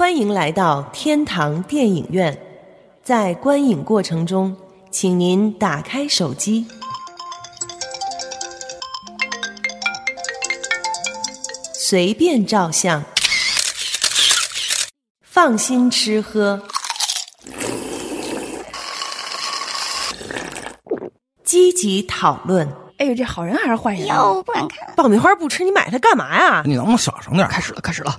欢迎来到天堂电影院，在观影过程中，请您打开手机，随便照相，放心吃喝，积极讨论。哎呦，这好人还是坏人？哟，不敢看。爆米花不吃，你买它干嘛呀？你能不能小声点？开始了，开始了。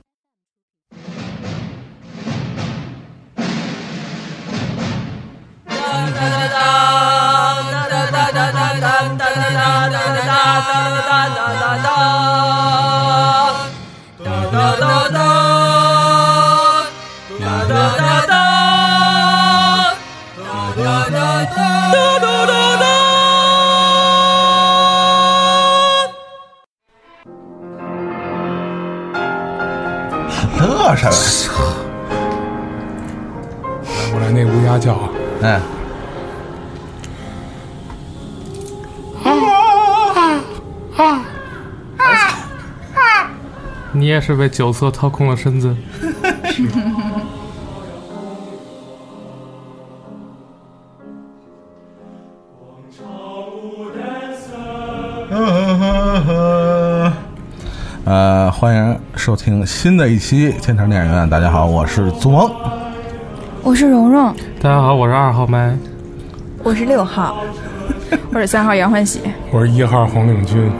你也是被酒色掏空了身子。呃，欢迎收听新的一期天成电影院。大家好，我是祖萌。我是蓉蓉，大家好，我是二号麦，我是六号，我是三号杨欢喜。我是一号红领巾。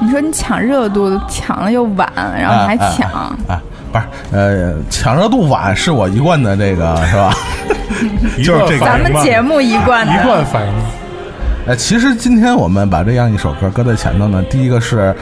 你说你抢热度，抢了又晚，然后你还抢，啊，不是，呃，抢热度晚是我一贯的这个是吧？就是这个咱们节目一贯的一贯反应。呃，其实今天我们把这样一首歌搁在前头呢，第一个是，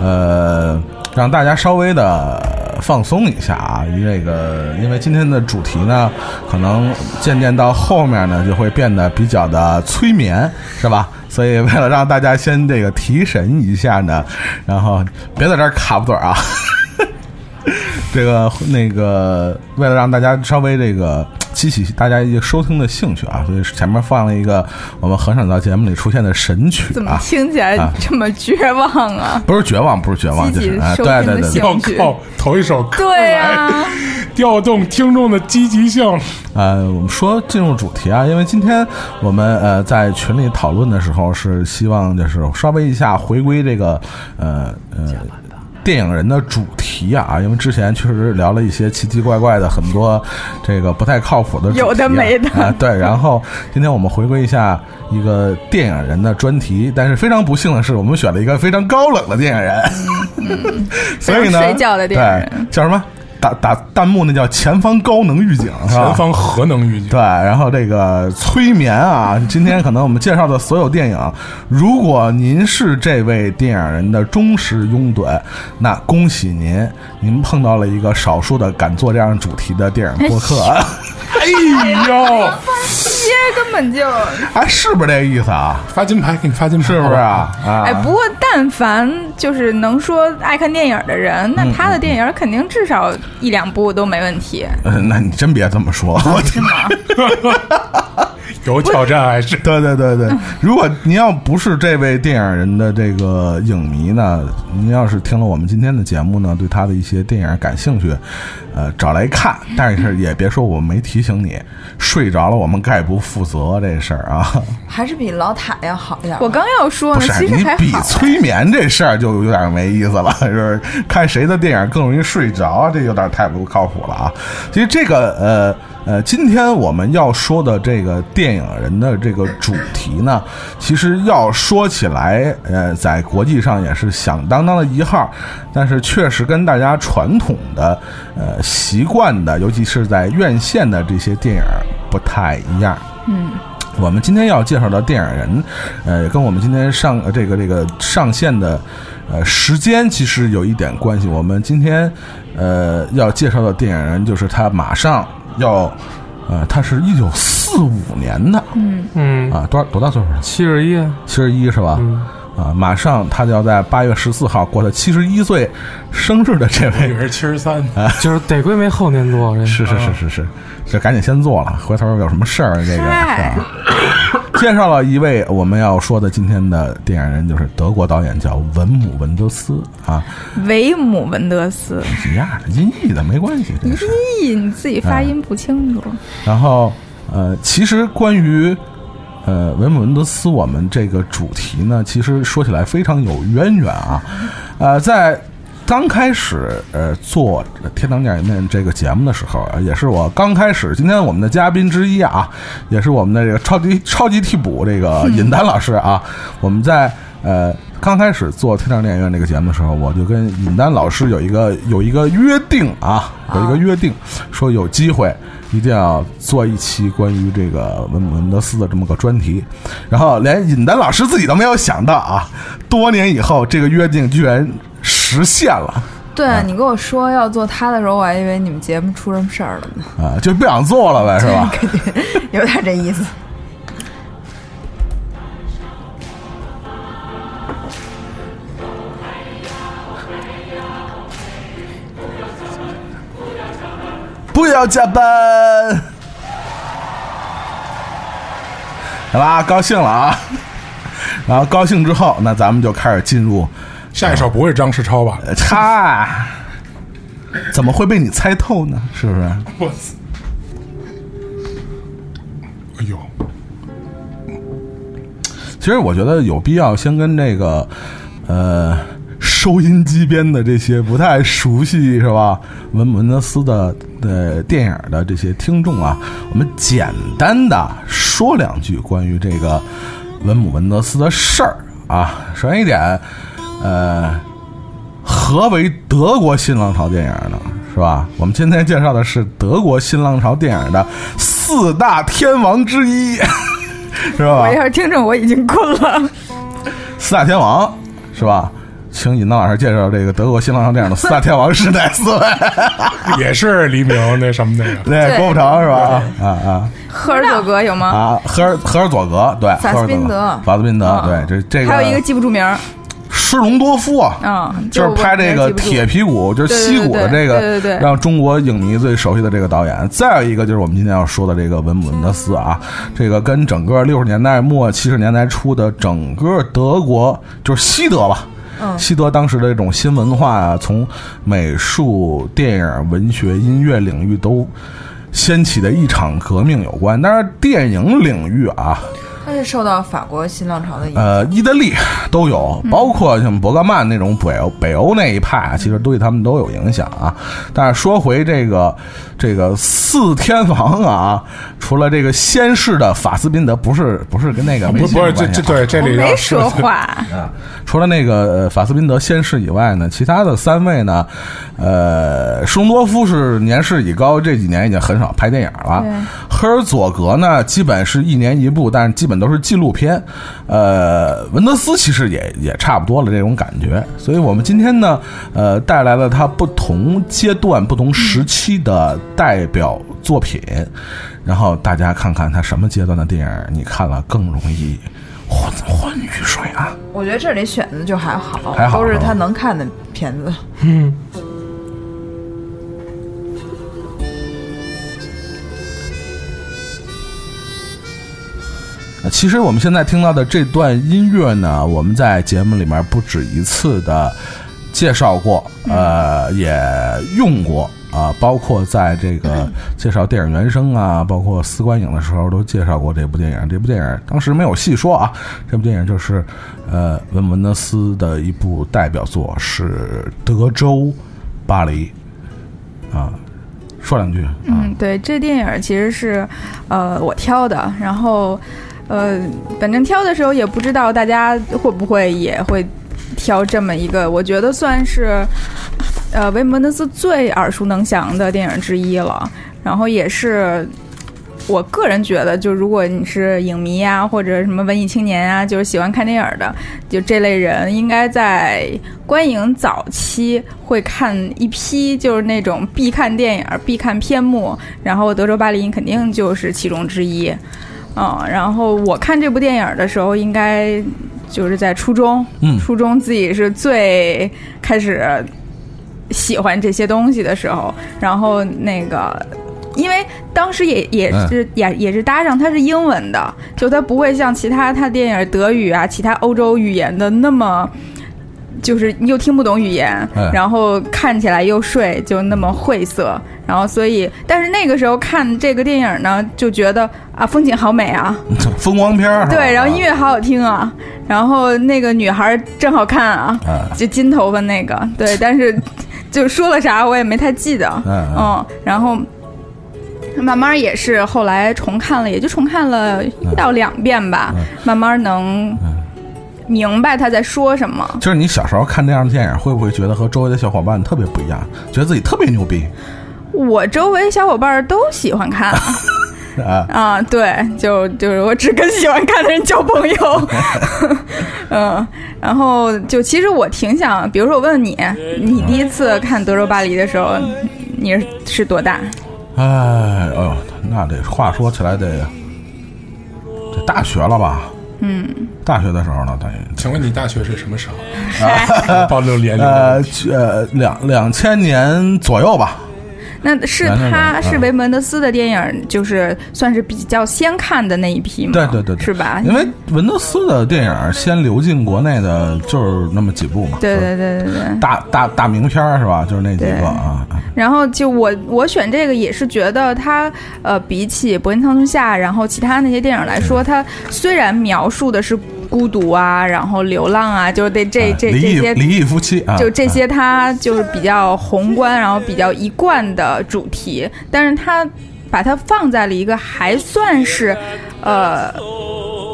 呃，让大家稍微的放松一下啊，这个因为今天的主题呢，可能渐渐到后面呢就会变得比较的催眠，是吧？所以为了让大家先这个提神一下呢，然后别在这儿卡不嘴啊。这个那个，为了让大家稍微这个激起大家一个收听的兴趣啊，所以前面放了一个我们很少在节目里出现的神曲怎么啊，听起来啊这么绝望啊？不是绝望，不是绝望，就是对对对对，要靠头一首歌对啊呀、来调动听众的积极性。呃，我们说进入主题啊，因为今天我们呃在群里讨论的时候是希望就是稍微一下回归这个呃呃电影人的主题啊，因为之前确实聊了一些奇奇怪怪的很多这个不太靠谱的有的没的啊，对。然后今天我们回归一下一个电影人的专题，但是非常不幸的是，我们选了一个非常高冷的电影人，所以呢，非常睡觉的电影人对叫什么？打打弹幕那叫前方高能预警，是吧？前方核能预警。对，，然后这个催眠啊，今天可能我们介绍的所有电影，如果您是这位电影人的忠实拥趸，那恭喜您，您碰到了一个少数的敢做这样主题的电影播客，哎。呦，接 根本就哎，是不是这个意思啊？发金牌给你发金牌，是不是啊？啊，哎，不过但凡就是能说爱看电影的人，那他的电影肯定至少一两部都没问题。嗯那你真别这么说，我是吗？有挑战还是？对对对对，如果您要不是这位电影人的这个影迷呢，您要是听了我们今天的节目呢，对他的一些电影感兴趣，呃，找来看，但是也别说我没提醒你，睡着了我们概不负责这事儿啊。还是比老塔要好一点。我刚要说呢，不是其实你比。催眠这事儿就有点没意思了，就是看谁的电影更容易睡着，这有点太不靠谱了啊。其实这个呃呃，今天我们要说的这个电影人的这个主题呢，其实要说起来，呃，在国际上也是响当当的一号，但是确实跟大家传统的呃习惯的，尤其是在院线的这些电影不太一样。嗯我们今天要介绍的电影人，呃，跟我们今天上呃这个这个上线的呃时间其实有一点关系。我们今天呃要介绍的电影人就是他马上要呃，他是一九四五年的嗯，啊，多少多大岁数了？七十一，七十一是吧？嗯，啊，马上他就要在八月十四号过他七十一岁生日的这位，我以为是七十三。就是得亏没后年做，是是是是是，这赶紧先做了，回头有什么事儿这个？介绍了一位我们要说的今天的电影人，就是德国导演叫文姆·文德斯啊，维姆文德斯，一样的音译的没关系。音译，你自己发音不清楚。然后呃，其实关于呃维姆·文德斯，我们这个主题呢，其实说起来非常有渊源啊。呃，在刚开始呃做《天堂电影院》这个节目的时候，也是我刚开始。今天我们的嘉宾之一啊，也是我们的这个超级超级替补这个尹丹老师啊。我们在呃刚开始做《天堂电影院》这个节目的时候，我就跟尹丹老师有一个有一个约定啊，有一个约定，说有机会一定要做一期关于这个文姆文德斯的这么个专题。然后连尹丹老师自己都没有想到啊，多年以后这个约定居然实现了。对啊你跟我说要做他的时候，我还以为你们节目出什么事儿了呢，啊，就不想做了呗，是吧？有点这意思。要加班。好吧，高兴了啊！然后高兴之后，那咱们就开始进入。下一首不会是张世超吧？呃他怎么会被你猜透呢？是不是？我操！哎呦，其实我觉得有必要先跟这个呃收音机边的这些不太熟悉是吧文文德斯的的电影的这些听众啊，我们简单的说两句关于这个文姆文德斯的事儿啊。首先一点，呃，何为德国新浪潮电影呢？是吧？我们今天介绍的是德国新浪潮电影的四大天王之一，是吧？我要是听着，我已经困了。四大天王是吧？请尹当老师介绍这个德国新浪潮电影的四大天王是哪四位？也是黎明那什么那个，对，郭富城是吧？啊啊赫尔佐格有吗？啊！赫尔赫尔佐格，对，法斯宾德赫尔佐格法斯宾德，对，这这个还有一个记不住名儿，施隆多夫啊，嗯，就是拍这个铁皮鼓，就是西鼓的这对对个，对对对让中国影迷最熟悉的这个导演。再有一个就是我们今天要说的这个文姆文德斯啊，这个跟整个六十年代末七十年代初的整个德国，就是西德吧。西德当时的这种新文化啊，从美术、电影、文学、音乐领域都掀起的一场革命有关。但是电影领域啊，他是受到法国新浪潮的影响。呃，意大利都有，包括像伯格曼那种北欧北欧那一派啊，其实对他们都有影响啊。但是说回这个这个四天王啊，除了这个先世的法斯宾德，不是不是跟那个不是不是这这对这里要没说话。啊，除了那个呃法斯宾德先世以外呢，其他的三位呢，呃，施隆多夫是年事已高，这几年已经很少拍电影了。赫尔佐格呢，基本是一年一部，但是基本都是纪录片。呃，文德斯其实也也差不多了这种感觉，所以我们今天呢，呃，带来了他不同阶段、不同时期的代表作品，然后大家看看他什么阶段的电影，你看了更容易昏昏欲睡啊。我觉得这里选的就还好，还好都是他能看的片子。呃其实我们现在听到的这段音乐呢，我们在节目里面不止一次的介绍过，呃，也用过啊、包括在这个 介绍电影原声啊，包括四观影的时候都介绍过这部电影。这部电影当时没有细说啊，这部电影就是呃文文德斯的一部代表作，是《德州巴黎》啊。说两句啊，嗯，对，这电影其实是，呃，我挑的，然后，呃，反正挑的时候也不知道大家会不会也会挑这么一个，我觉得算是，呃，维姆文德斯最耳熟能详的电影之一了，然后也是。我个人觉得，就如果你是影迷啊，或者什么文艺青年啊，就是喜欢看电影的，就这类人，应该在观影早期会看一批就是那种必看电影、必看片目，然后《德州巴黎》肯定就是其中之一。嗯，然后我看这部电影的时候，应该就是在初中，嗯初中自己是最开始喜欢这些东西的时候，然后那个因为当时也也嗯是、也也是搭上它是英文的，就它不会像其他它电影德语啊、其他欧洲语言的那么。就是又听不懂语言，嗯然后看起来又睡，就那么晦涩，然后所以，但是那个时候看这个电影呢，就觉得啊，风景好美啊，风光片儿对，然后音乐好好听啊，然后那个女孩真好看啊，啊就金头发那个，对，但是就说了啥我也没太记得，嗯 嗯嗯，然后慢慢也是后来重看了，也就重看了一到两遍吧，嗯慢慢能明白他在说什么。就是你小时候看这样的电影，会不会觉得和周围的小伙伴特别不一样，觉得自己特别牛逼我周围小伙伴都喜欢看。啊？啊，对，就就是我只跟喜欢看的人交朋友，嗯，然后就其实我挺想，比如说我问问你，你第一次看《德州巴黎》的时候，你是是多大？哎，哎呦，那得话说起来得这大学了吧？嗯，大学的时候呢，等于请问你大学是什么时候？啊 暴露年龄呃呃两两千年左右吧。那是他是维门德斯的电影，就是算是比较先看的那一批嘛，对对对对是吧？因为文德斯的电影先流进国内的就是那么几部嘛，对对对对对。大大大名片是吧？就是那几对个啊。啊然后就我我选这个也是觉得它呃比起《柏林苍穹下》，然后其他那些电影来说，它虽然描述的是孤独啊，然后流浪啊，就是对这这这些离异夫妻啊，就这啊些，他就是比较宏观，然后比较一贯的主题，但是他把它放在了一个还算是，呃。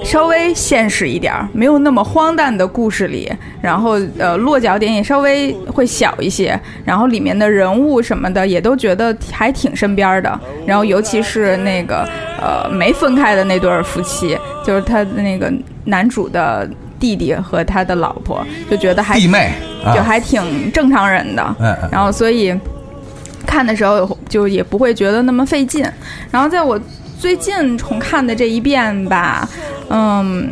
稍微现实一点儿，没有那么荒诞的故事里，然后呃落脚点也稍微会小一些，然后里面的人物什么的也都觉得还挺身边的，然后尤其是那个呃没分开的那对夫妻，就是他的那个男主的弟弟和他的老婆，就觉得还弟妹啊。就还挺正常人的，然后所以看的时候就也不会觉得那么费劲。然后在我最近重看的这一遍吧，嗯，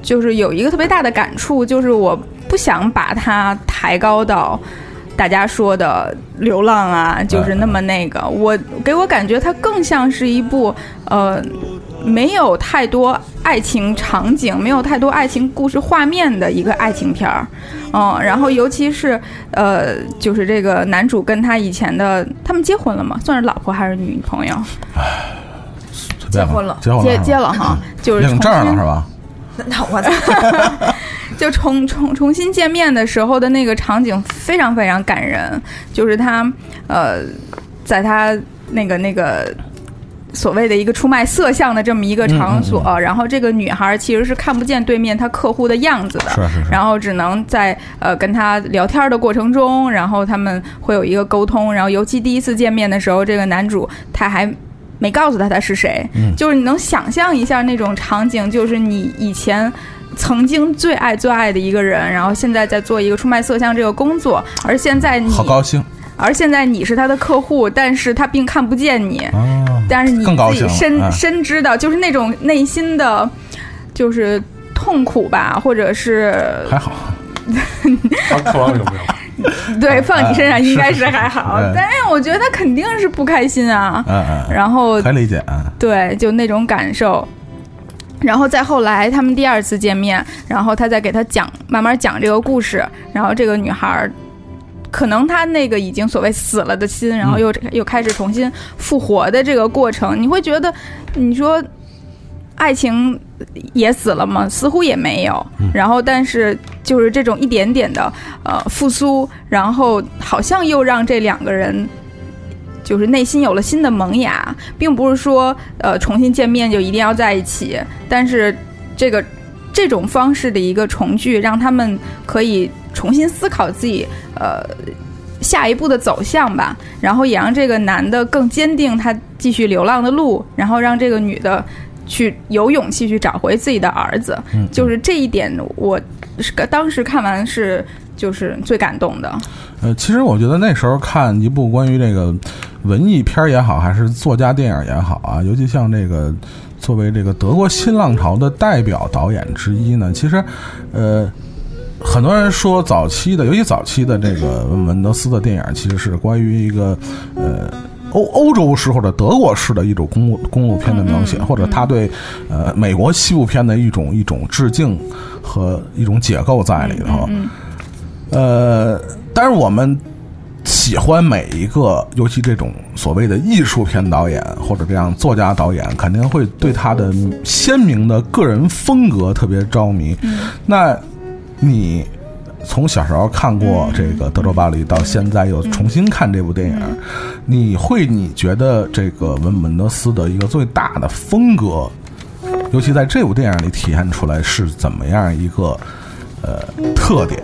就是有一个特别大的感触，就是我不想把它抬高到。大家说的流浪啊，就是那么那个，我给我感觉它更像是一部呃没有太多爱情场景、没有太多爱情故事画面的一个爱情片儿，嗯，然后尤其是呃，就是这个男主跟他以前的，他们结婚了吗？算是老婆还是女朋友？结婚了。结婚了，结结了哈，就是领证了重新是吧？那我操，就重重重新见面的时候的那个场景非常非常感人，就是他呃，在他那个那个。所谓的一个出卖色相的这么一个场所，嗯然后这个女孩其实是看不见对面她客户的样子的，是是是。然后只能在呃跟他聊天的过程中，然后他们会有一个沟通，然后尤其第一次见面的时候，这个男主他还没告诉他他是谁，嗯就是你能想象一下那种场景，就是你以前。曾经最爱最爱的一个人，然后现在在做一个出卖色相这个工作，而现在你，好高兴而现在你是他的客户，但是他并看不见你，哦，但是你自己更高兴了深、啊深知道，就是那种内心的，就是痛苦吧，或者是还好，他渴望有没有？对放你身上应该是还好，哎但是我觉得他肯定是不开心啊。嗯嗯，然后可以理解啊。对，就那种感受。然后再后来，他们第二次见面，然后他再给他讲，慢慢讲这个故事。然后这个女孩儿，可能她那个已经所谓死了的心，然后又、又开始重新复活的这个过程，你会觉得，你说爱情也死了吗？似乎也没有。然后，但是就是这种一点点的呃复苏，然后好像又让这两个人就是内心有了新的萌芽，并不是说呃重新见面就一定要在一起，但是这个这种方式的一个重聚，让他们可以重新思考自己呃下一步的走向吧，然后也让这个男的更坚定他继续流浪的路，然后让这个女的。去有勇气去找回自己的儿子，嗯就是这一点，我是当时看完是就是最感动的。呃，其实我觉得那时候看一部关于这个文艺片也好，还是作家电影也好啊，尤其像这个作为这个德国新浪潮的代表导演之一呢，其实，呃。很多人说早期的，尤其早期的这个文德斯的电影，其实是关于一个呃欧欧洲式或者德国式的一种公路公路片的描写，或者他对呃美国西部片的一种一种致敬和一种解构在里头。呃，但是我们喜欢每一个，尤其这种所谓的艺术片导演或者这样作家导演，肯定会对他的鲜明的个人风格特别着迷。那你从小时候看过这个德州巴黎，到现在又重新看这部电影，你会你觉得这个文本德斯的一个最大的风格，尤其在这部电影里体现出来是怎么样一个呃特点？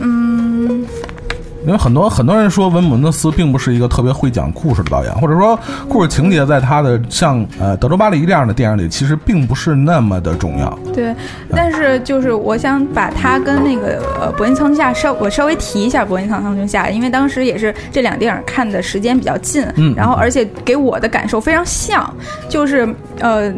嗯，因为很多很多人说文本德斯并不是一个特别会讲故事的导演，或者说故事情节在他的像呃《德州巴黎》这样的电影里，其实并不是那么的重要。对，但是就是我想把他跟那个呃《伯恩苍下》稍我稍微提一下《伯恩苍下》，因为当时也是这两电影看的时间比较近，嗯然后而且给我的感受非常像，就是呃。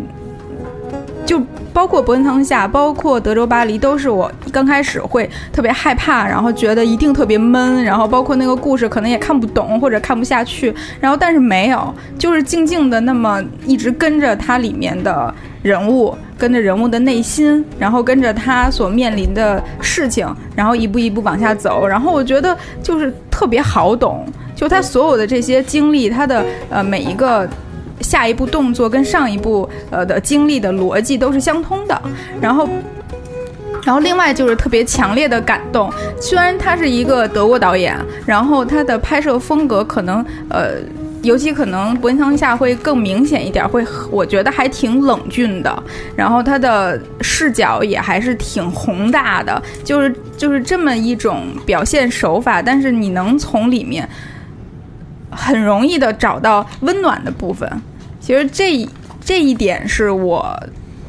就包括伯恩苍下，包括德州巴黎，都是我刚开始会特别害怕，然后觉得一定特别闷，然后包括那个故事可能也看不懂或者看不下去，然后但是没有，就是静静的那么一直跟着它里面的人物，跟着人物的内心，然后跟着他所面临的事情，然后一步一步往下走，然后我觉得就是特别好懂，就他所有的这些经历，他的呃每一个。下一步动作跟上一步呃的经历的逻辑都是相通的，然后。然后另外就是特别强烈的感动，虽然他是一个德国导演，然后他的拍摄风格可能呃，尤其可能伯恩苍下会更明显一点，会我觉得还挺冷峻的，然后他的视角也还是挺宏大的，就是就是这么一种表现手法，但是你能从里面很容易的找到温暖的部分。其实这这一点是我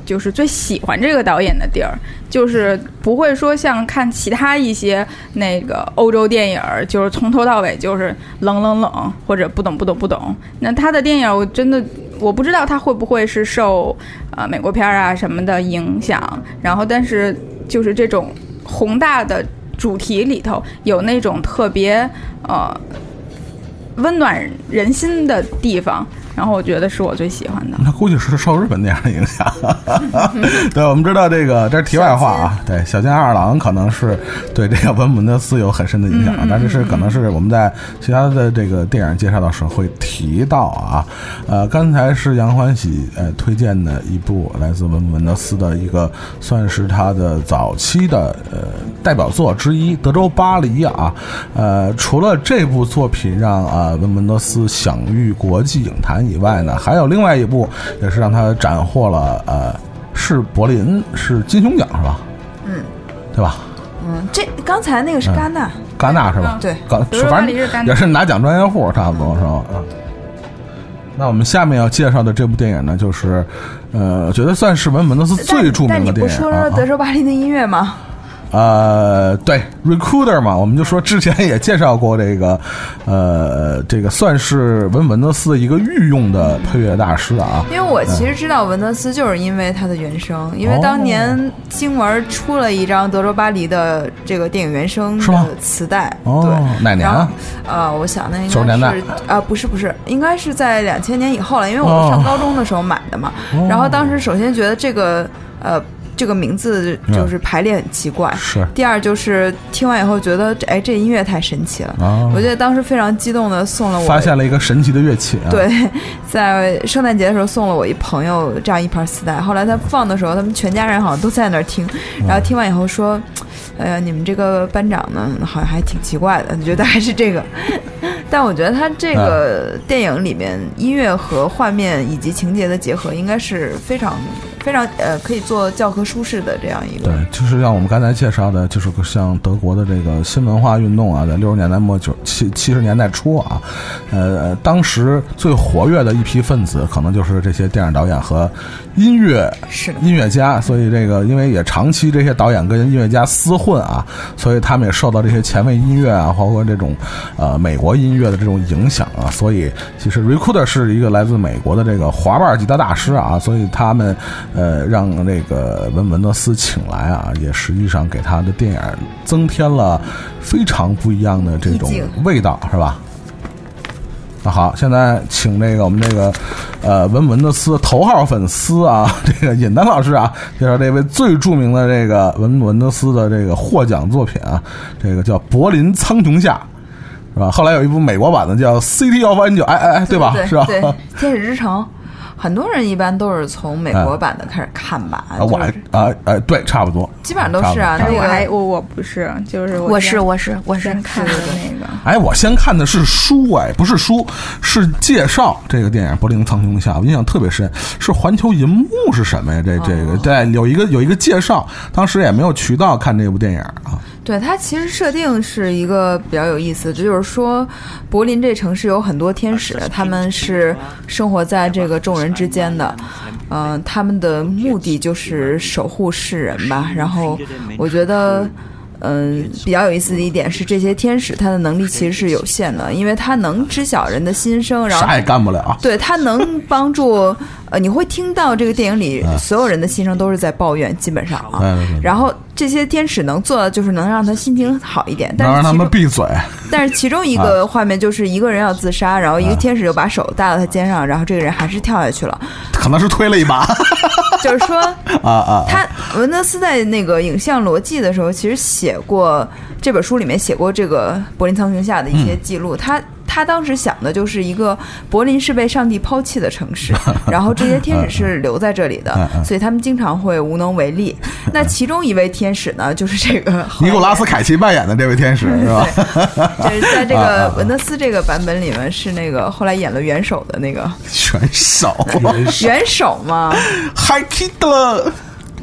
就是最喜欢这个导演的地儿，就是不会说像看其他一些那个欧洲电影，就是从头到尾就是冷冷冷或者不懂不懂不懂。那他的电影我真的我不知道他会不会是受呃美国片儿啊什么的影响，然后但是就是这种宏大的主题里头有那种特别呃温暖人心的地方，然后我觉得是我最喜欢的。那估计是受日本电影的影响。对，我们知道这个，这是题外话啊。对，小津安二郎可能是对这个文本德斯有很深的影响，但是是可能是我们在其他的这个电影介绍的时候会提到啊。呃，刚才是杨欢喜呃推荐的一部来自文本德斯的一个，算是他的早期的呃代表作之一《德州巴黎》啊。呃，除了这部作品让啊文本德斯享誉国际影坛以外呢，还有另外一部也是让他斩获了呃是柏林是金熊奖是吧？嗯，对吧？嗯，这刚才那个是戛纳，戛纳是吧？对，戛纳也是拿奖专业户，差不多是吧？嗯。那我们下面要介绍的这部电影呢，就是，呃，我觉得算是文本德斯最著名的电影啊。说说德州巴黎的音乐吗？呃，对，Recruiter 嘛，我们就说之前也介绍过这个，呃，这个算是文文德斯的一个御用的配乐大师啊。因为我其实知道文德斯，就是因为他的原声，因为哦当年星文出了一张德州巴黎的这个电影原声的磁带，哦对，哪年啊？呃，我想那应90年代该是啊、不是不是，应该是在两千年以后了，因为我们上高中的时候买的嘛。哦然后当时首先觉得这个呃这个名字就是排列很奇怪，是第二就是听完以后觉得这哎这音乐太神奇了，啊我记得当时非常激动的送了我发现了一个神奇的乐器啊。对，在圣诞节的时候送了我一朋友这样一盘磁带。后来他放的时候，他们全家人好像都在那儿听，然后听完以后说：“哎呀，你们这个班长呢，好像还挺奇怪的。”你觉得还是这个？但我觉得他这个电影里面音乐和画面以及情节的结合，应该是非常非常呃可以做教科书式的这样一个对，就是像我们刚才介绍的，就是像德国的这个新文化运动啊，在六十年代末九七七十年代初啊，呃，当时最活跃的一批分子，可能就是这些电影导演和音乐是音乐家。所以这个，因为也长期这些导演跟音乐家厮混啊，所以他们也受到这些前卫音乐啊，包括这种呃美国音乐的这种影响啊。所以其实 Recorder 是一个来自美国的这个滑板吉他大师啊，所以他们呃让那个文文德斯请来啊，也实际上给他的电影增添了非常不一样的这种味道，是吧？那好，现在请那个我们这个呃文文的斯头号粉丝啊，这个尹丹老师啊，介绍这位最著名的这个文文德斯的这个获奖作品啊，这个叫《柏林苍穹下》，是吧？后来有一部美国版的叫《City of Angel》，哎哎哎，对吧？对是吧？对，天使之城，很多人一般都是从美国版的开始看吧。啊，我啊哎，对，差不多。基本上都是啊。那个我还我我不是，就是我是我是我是先看的那个。哎，我先看的是书，哎，不是书，是介绍这个电影《柏林苍穹下》，我印象特别深。是环球银幕是什么呀？这这个对，有一个有一个介绍，当时也没有渠道看这部电影啊。对它其实设定是一个比较有意思，就是说柏林这城市有很多天使，他们是生活在这个众人之间的，嗯、他们的目的就是守护世人吧。然后我觉得。嗯，比较有意思的一点是，这些天使他的能力其实是有限的，因为他能知晓人的心声，然后啥也干不了。对他能帮助，呃，你会听到这个电影里所有人的心声都是在抱怨，基本上啊。然后这些天使能做的就是能让他心情好一点，但能让他们闭嘴，但是其中一个画面就是一个人要自杀，然后一个天使就把手搭到他肩上，然后这个人还是跳下去了。可能是推了一把 就是说，啊啊！他文德斯在那个影像逻辑的时候，其实写过这本书里面写过这个柏林苍穹下的一些记录。他他当时想的就是一个柏林是被上帝抛弃的城市，然后这些天使是留在这里的，所以他们经常会无能为力。那其中一位天使呢，就是这个 尼古拉斯凯奇扮演的这位天使是吧？对，就是在这个文德斯这个版本里面是那个后来演了元首的那个元首。元首嘛，，Hi Hitler，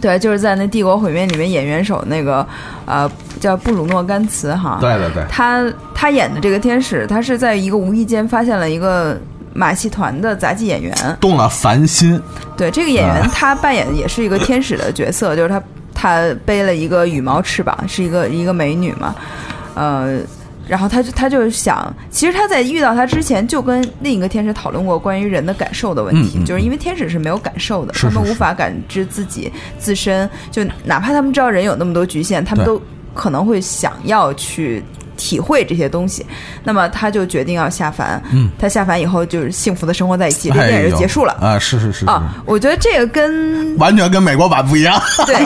对，就是在那《帝国毁灭》里面演元首那个，呃，叫布鲁诺·甘茨哈。对对对，他他演的这个天使，他是在一个无意间发现了一个马戏团的杂技演员。动了凡心，对，这个演员啊他扮演的也是一个天使的角色，就是他他背了一个羽毛翅膀，是一个一个美女嘛，呃。然后他就他就想，其实他在遇到他之前就跟另一个天使讨论过关于人的感受的问题，嗯嗯就是因为天使是没有感受的，是是是。他们无法感知自己自身，就哪怕他们知道人有那么多局限，他们都可能会想要去体会这些东西。那么他就决定要下凡，嗯他下凡以后就是幸福的生活在一起，这哎电影就结束了。啊！是是是是，啊，我觉得这个跟完全跟美国版不一样。对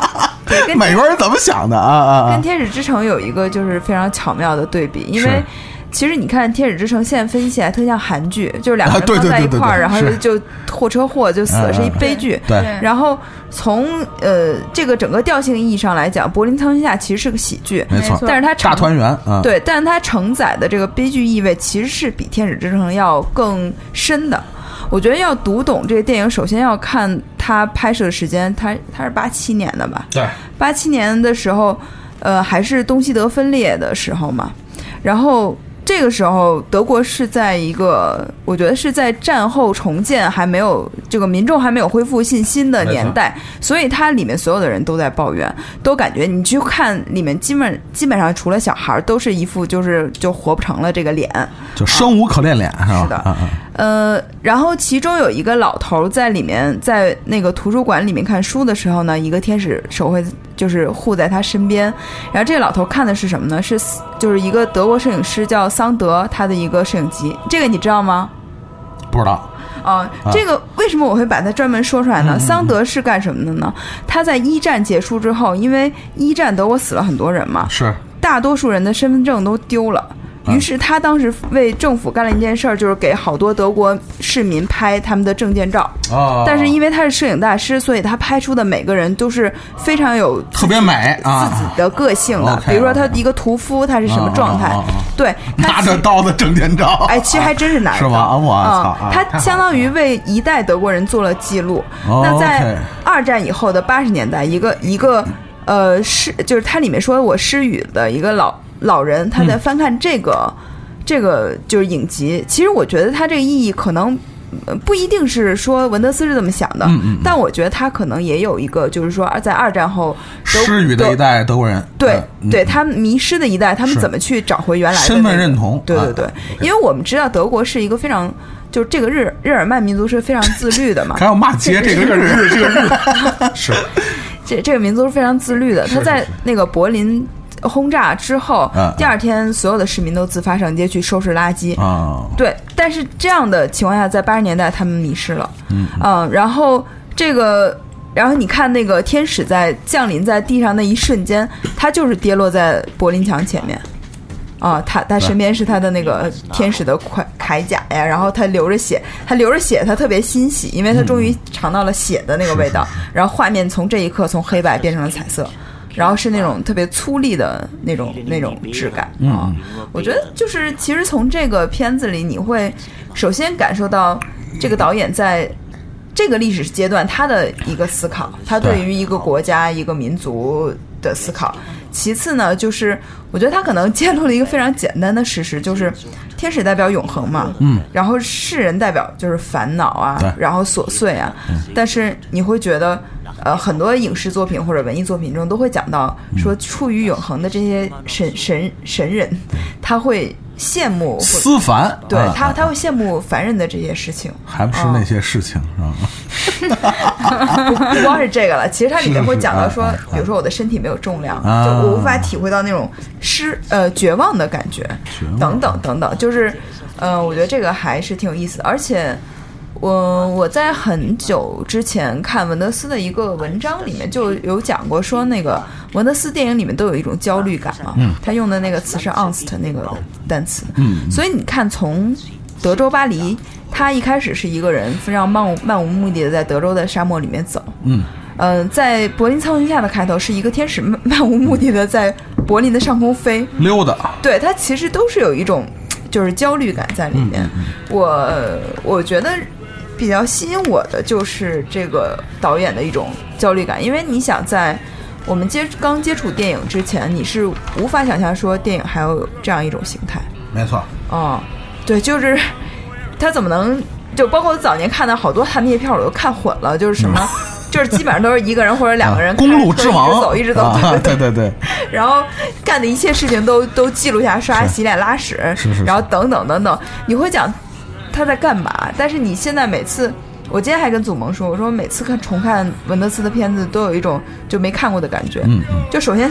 对跟美国人怎么想的啊啊啊跟《天使之城》有一个就是非常巧妙的对比，因为是其实你看《天使之城》现在分析起来特像韩剧，就是两个啊人放对对对对在一块儿，然后就货车祸就死了，嗯是一嗯悲剧。对。对。然后从呃这个整个调性意义上来讲，《柏林苍穹下》其实是个喜剧，没错。没错。但是它大团圆啊，对，但是它承载的这个悲剧意味其实是比《天使之城》要更深的。我觉得要读懂这个电影，首先要看它拍摄的时间，它它是八七年的吧？对，八七年的时候，呃，还是东西德分裂的时候嘛。然后这个时候，德国是在一个，我觉得是在战后重建还没有这个民众还没有恢复信心的年代，所以它里面所有的人都在抱怨，都感觉你去看里面基本基本上除了小孩儿，都是一副就是就活不成了这个脸。就生无可恋脸是吧？是的。啊啊呃，然后其中有一个老头儿在里面，在那个图书馆里面看书的时候呢，一个天使手会就是护在他身边。然后这个老头看的是什么呢？是就是一个德国摄影师叫桑德他的一个摄影集，这个你知道吗？不知道啊，这个为什么我会把它专门说出来呢？桑德是干什么的呢？他在一战结束之后，因为一战德国死了很多人嘛，是大多数人的身份证都丢了。于是他当时为政府干了一件事儿，就是给好多德国市民拍他们的证件照。啊但是因为他是摄影大师，所以他拍出的每个人都是非常有特别美啊，自己的个性的。比如说他一个屠夫，他是什么状态？对，拿着刀的证件照，哎，其实还真是拿着是吗刀。我操他相当于为一代德国人做了记录。哦那在二战以后的八十年代，一个一个呃失，就是它里面说我失语的一个老老人，他在嗯。翻看这个、这个就是影集。其实我觉得他这个意义可能。呃不一定是说文德斯是这么想的，嗯嗯嗯。但我觉得他可能也有一个，就是说在二战后失语的一代德国人，对嗯。对，他们迷失的一代，他们怎么去找回原来的身份认同啊对对对，因为我们知道德国是一个非常，就是这个日日耳曼民族是非常自律的嘛。还，要骂街这个这个日日这个日。是。这这个民族是非常自律的。他在那个柏林轰炸之后第二天所有的市民都自发上街去收拾垃圾。啊，对，但是这样的情况下，在八十年代他们迷失了，嗯然后这个，然后你看那个天使在降临在地上那一瞬间，他就是跌落在柏林墙前面。啊，他他身边是他的那个天使的铠铠甲呀，然后他流着血，他流着血，他特别欣喜，因为他终于尝到了血的那个味道。然后画面从这一刻从黑白变成了彩色，然后是那种特别粗粝的那种那种质感啊。我觉得就是其实从这个片子里，你会首先感受到这个导演在。这个历史阶段，他的一个思考，他对于一个国家、一个民族的思考。其次呢，就是我觉得他可能揭露了一个非常简单的事实，就是天使代表永恒嘛，嗯，然后世人代表就是烦恼啊，然后琐碎啊。但是你会觉得，呃，很多影视作品或者文艺作品中都会讲到，说处于永恒的这些神神神人，他会羡慕或思凡，对啊他他会羡慕凡人的这些事情。还不是那些事情是吧？不光是这个了，其实它里面会讲到说是是啊，比如说我的身体没有重量，啊就我无法体会到那种失呃绝望的感觉，等等等等，就是呃，我觉得这个还是挺有意思的，而且。我我在很久之前看文德斯的一个文章里面就有讲过，说那个文德斯电影里面都有一种焦虑感嘛，他用的那个词是 angst 那个单词，嗯。所以你看从德州巴黎，他一开始是一个人非常漫无漫无目的的在德州的沙漠里面走，嗯，呃，在柏林苍穹下的开头是一个天使漫漫无目的的在柏林的上空飞，溜达，对，它其实都是有一种就是焦虑感在里面。我我觉得比较吸引我的就是这个导演的一种焦虑感，因为你想在我们接刚接触电影之前，你是无法想象说电影还有这样一种形态。没错，哦，对，就是他怎么能就包括我早年看的好多他那些片儿我都看混了，就是什么。就是基本上都是一个人或者两个人啊公路之王，一直走一直走，啊对对对对，然后干的一切事情都都记录下，刷牙、洗脸、拉屎，是是是然后等等等等，你会讲他在干嘛？但是你现在每次，我今天还跟祖萌说，我说每次看重看文德斯的片子，都有一种就没看过的感觉。嗯嗯，就首先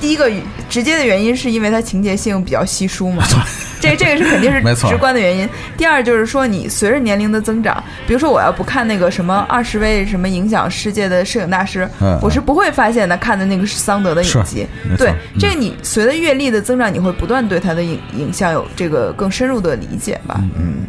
第一个直接的原因是因为它情节性比较稀疏嘛，这这个是肯定是 直观的原因。第二就是说，你随着年龄的增长，比如说我要不看那个什么二十位什么影响世界的摄影大师，嗯我是不会发现的。看的那个是桑德的影集对嗯这个你随着阅历的增长，你会不断对他的影影像有这个更深入的理解吧？嗯，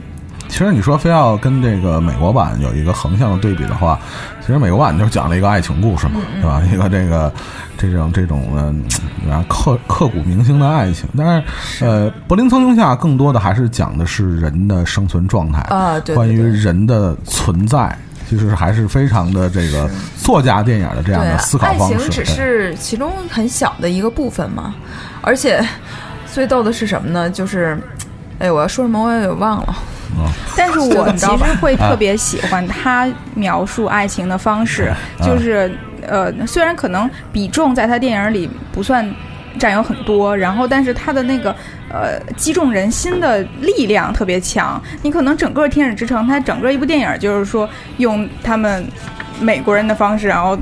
其实你说非要跟这个美国版有一个横向的对比的话，其实美国版就是讲了一个爱情故事嘛，对吧？一个这个这种这种嗯，啊刻刻骨铭心的爱情。但是呃，柏林苍穹下更多的还是讲的是人的生存状态啊对对关于人的存在。其实还是非常的这个作家电影的这样的思，考方式。情只是其中很小的一个部分嘛，而且最逗的是什么呢？就是，哎，我要说什么我也忘了。但是我其实会啊特别喜欢他描述爱情的方式，啊就是呃，虽然可能比重在他电影里不算占有很多，然后但是他的那个呃击中人心的力量特别强。你可能整个《天使之城》，它整个一部电影就是说用他们美国人的方式，然后。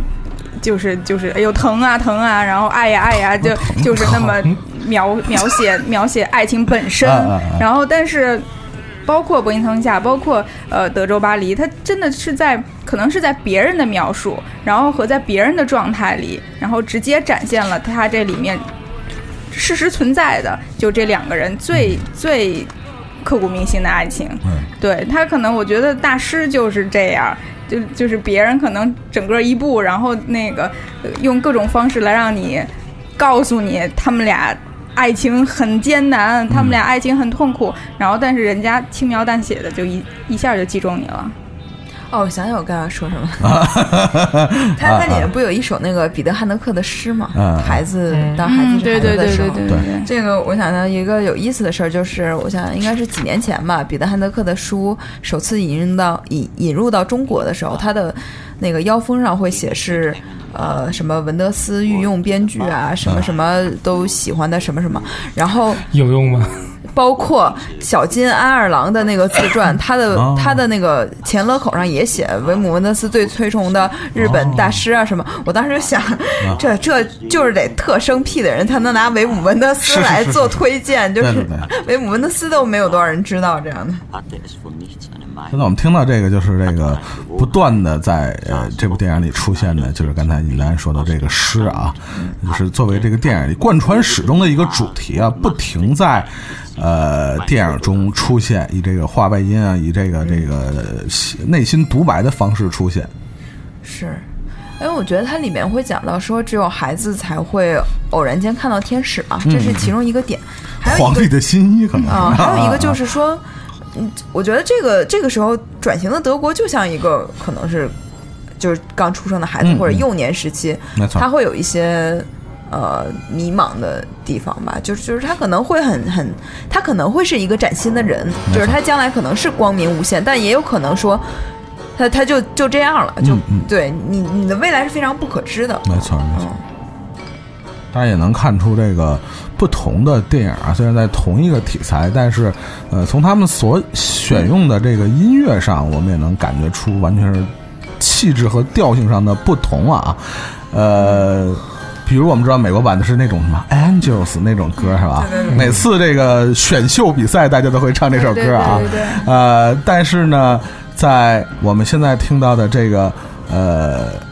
就是就是，哎呦疼啊疼啊，然后爱呀爱呀，就就是那么描描写描写爱情本身然后但是包括柏林苍穹下，包括呃德州巴黎，它真的是在可能是在别人的描述，然后和在别人的状态里，然后直接展现了它这里面事实存在的，就这两个人最、最刻骨铭心的爱情。嗯对他可能我觉得大师就是这样。就就是别人可能整个一部，然后那个用各种方式来让你告诉你他们俩爱情很艰难，他们俩爱情很痛苦，然后但是人家轻描淡写的就一一下就击中你了。哦，我想想我刚刚说什么。他他它里面不有一首那个彼得汉德克的诗吗？嗯孩子当孩子是对对对孩子的时候，对对对。这个我想到一个有意思的事儿，就是我想应该是几年前吧，彼得汉德克的书首次引入到引引入到中国的时候，他的那个腰封上会写是呃什么文德斯御用编剧啊，什么什么都喜欢的什么什么，然后有用吗？包括小金安二郎的那个自传，他的哦他的那个前勒口上也写维姆文德斯最推崇的日本大师啊什么。我当时就想，这这就是得特生僻的人才能拿维姆文德斯来做推荐，就是维姆 文德斯都没有多少人知道这样的。现在我们听到这个，就是这个不断的在呃这部电影里出现的，就是刚才尹丹说的这个诗啊，就是作为这个电影里贯穿始终的一个主题啊，不停在呃电影中出现，以这个话外音啊，以这个这个内心独白的方式出现。是，因为我觉得它里面会讲到说，只有孩子才会偶然间看到天使嘛，这是其中一个点。还有一个皇帝的新衣可能啊，还有一个就啊是说，嗯，我觉得这个这个时候转型的德国就像一个可能是就是刚出生的孩子或者幼年时期，他会有一些。呃，迷茫的地方吧，就是就是他可能会很很，他可能会是一个崭新的人，就是他将来可能是光明无限，但也有可能说，他他就就这样了，就、嗯嗯对你你的未来是非常不可知的。没错没错嗯。大家也能看出这个不同的电影啊，虽然在同一个题材，但是呃，从他们所选用的这个音乐上，我们也能感觉出完全是气质和调性上的不同啊。呃，比如我们知道美国版的是那种什么 Angels 那种歌是吧？每次这个选秀比赛，大家都会唱这首歌啊。呃，但是呢，在我们现在听到的这个呃。《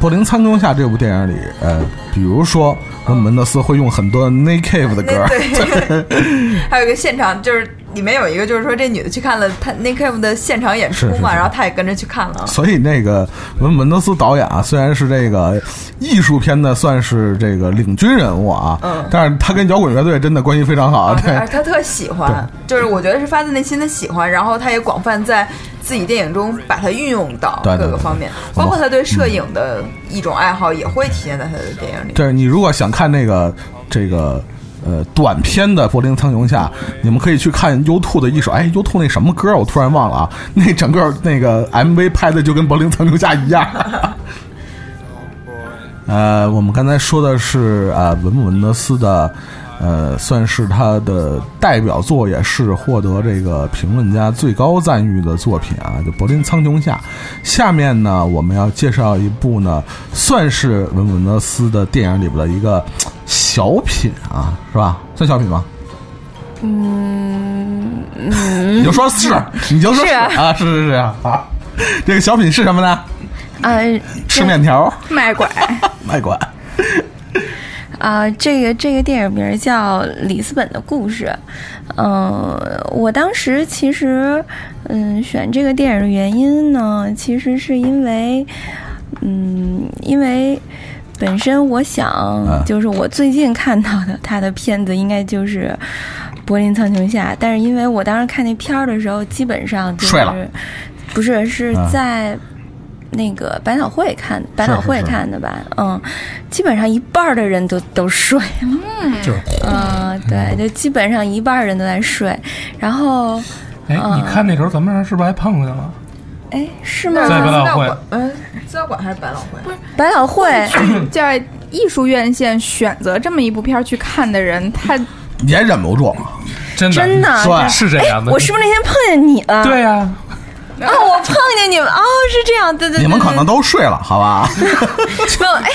柏林苍穹下》这部电影里，呃，比如说，文门德斯会用很多 Nick Cave 的歌，对，还有一个现场，就是里面有一个，就是说这女的去看了他 Nick Cave 的现场演出嘛，是是是。然后她也跟着去看了。所以那个文门德斯导演啊，虽然是这个艺术片的算是这个领军人物啊，嗯。但是他跟摇滚乐队真的关系非常好，啊，他特喜欢，就是我觉得是发自内心的喜欢，然后他也广泛在自己电影中把它运用到各个方面，包括他对摄影的一种爱好也会体现在他的电影里。对你如果想看那个这个呃短片的《柏林苍穹下》，你们可以去看 U2 的一首，哎，U2 那什么歌我突然忘了啊，那整个那个 MV 拍的就跟《柏林苍穹下》一样。呃，我们刚才说的是呃文姆文德斯的，呃，算是他的代表作，也是获得这个评论家最高赞誉的作品啊，就《柏林苍穹下》。下面呢，我们要介绍一部呢，算是文姆文德斯的电影里边的一个小品啊，是吧？算小品吗？嗯你就说是，你就说是啊啊，是是是啊。好这个小品是什么呢？呃吃面条卖拐，卖馆。啊，这个这个电影名儿叫《里斯本的故事》。嗯、我当时其实嗯选这个电影的原因呢，其实是因为嗯，因为本身我想就是我最近看到的他的片子应该就是。柏林苍穹下，但是因为我当时看那片儿的时候，基本上就是不是是啊在那个百脑汇看百脑汇看的吧？嗯，基本上一半的人都都睡了。就是嗯，对，就基本上一半人都在睡。然后，哎，你看那时候咱们是不是还碰见了？哎，是吗？在百老汇资料馆，嗯，资料馆还是百老汇？不是百老汇，在艺术院线选择这么一部片去看的人，他也忍不住，真的真的是这样的。我是不是那天碰见你了？对呀，啊，我碰见你们，哦，是这样，对对对，你们可能都睡了，好吧？没有，哎，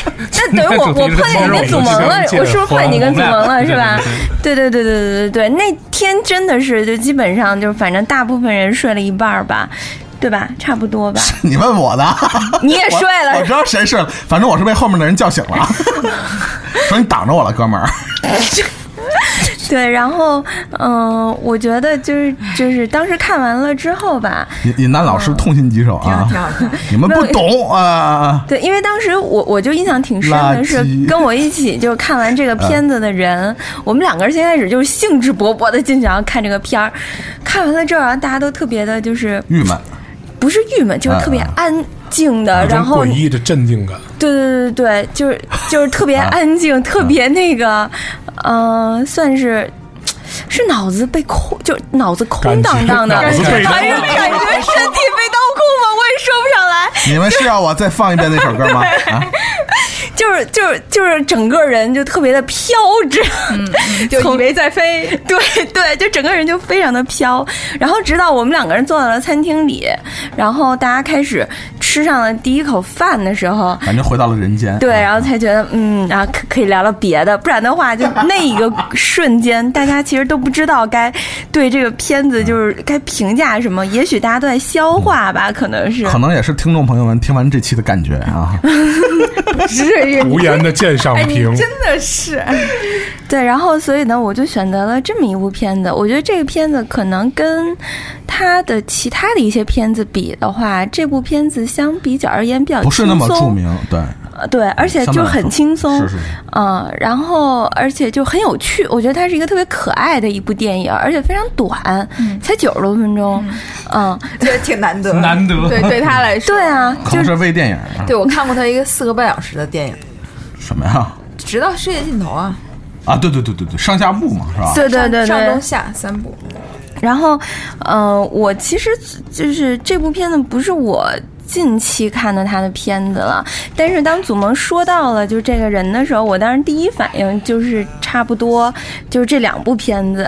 那 等于我我碰见你跟祖萌了，我是不是碰见你跟祖萌了，是吧？对对对对对对对，那天真的是就基本上就反正大部分人睡了一半儿吧，对吧？差不多吧。你问我的，你也睡了我，我知道谁睡了，反正我是被后面的人叫醒了，说你挡着我了，哥们儿。对，然后嗯、我觉得就是就是当时看完了之后吧，尹尹丹老师痛心疾首啊挺好挺好！你们不懂啊！对，因为当时我我就印象挺深的是跟我一起就看完这个 片子的人，我们两个人先开始就是兴致勃勃的进想要看这个片儿，看完了之后，然后大家都特别的就是郁闷，不是郁闷，就是特别啊安静的，然后诡异的镇定感。对对对对，就是就是特别啊安静，特别那个，呃，算是。是脑子被空，就脑子空荡荡的，还是感觉身体被掏空吗？我也说不上来。你们是要我再放一遍那首歌吗？啊，就就是就是就是整个人就特别的飘着，就以为在飞。对对，就整个人就非常的飘。然后直到我们两个人坐到了餐厅里，然后大家开始吃上了第一口饭的时候，感觉回到了人间。对，啊然后才觉得嗯，然后可可以聊聊别的，不然的话，就那一个瞬间，大家其实都不知道该对这个片子就是该评价什么，也许大家都在消化吧，可能是。可能也是听众朋友们听完这期的感觉啊。是无言的鉴赏评，真的是，对，然后所以呢，我就选择了这么一部片子。我觉得这个片子可能跟他的其他的一些片子比的话，这部片子相比较而言比较不是那么轻松著名，对，呃对，而且就很轻松，是是是嗯，然后而且就很有趣，我觉得它是一个特别可爱的一部电影，而且非常短，才九十多分钟，嗯，觉得挺难得。难得，对对他来说，对啊，就是微电影啊。对，我看过他一个四个半小时的电影，什么呀？直到世界尽头啊，啊，对对对对对，上下部嘛，是吧？对对对对上中，下三部。然后，呃，我其实就是这部片子不是我近期看的他的片子了，但是当祖萌说到了就是这个人的时候，我当时第一反应就是差不多就是这两部片子。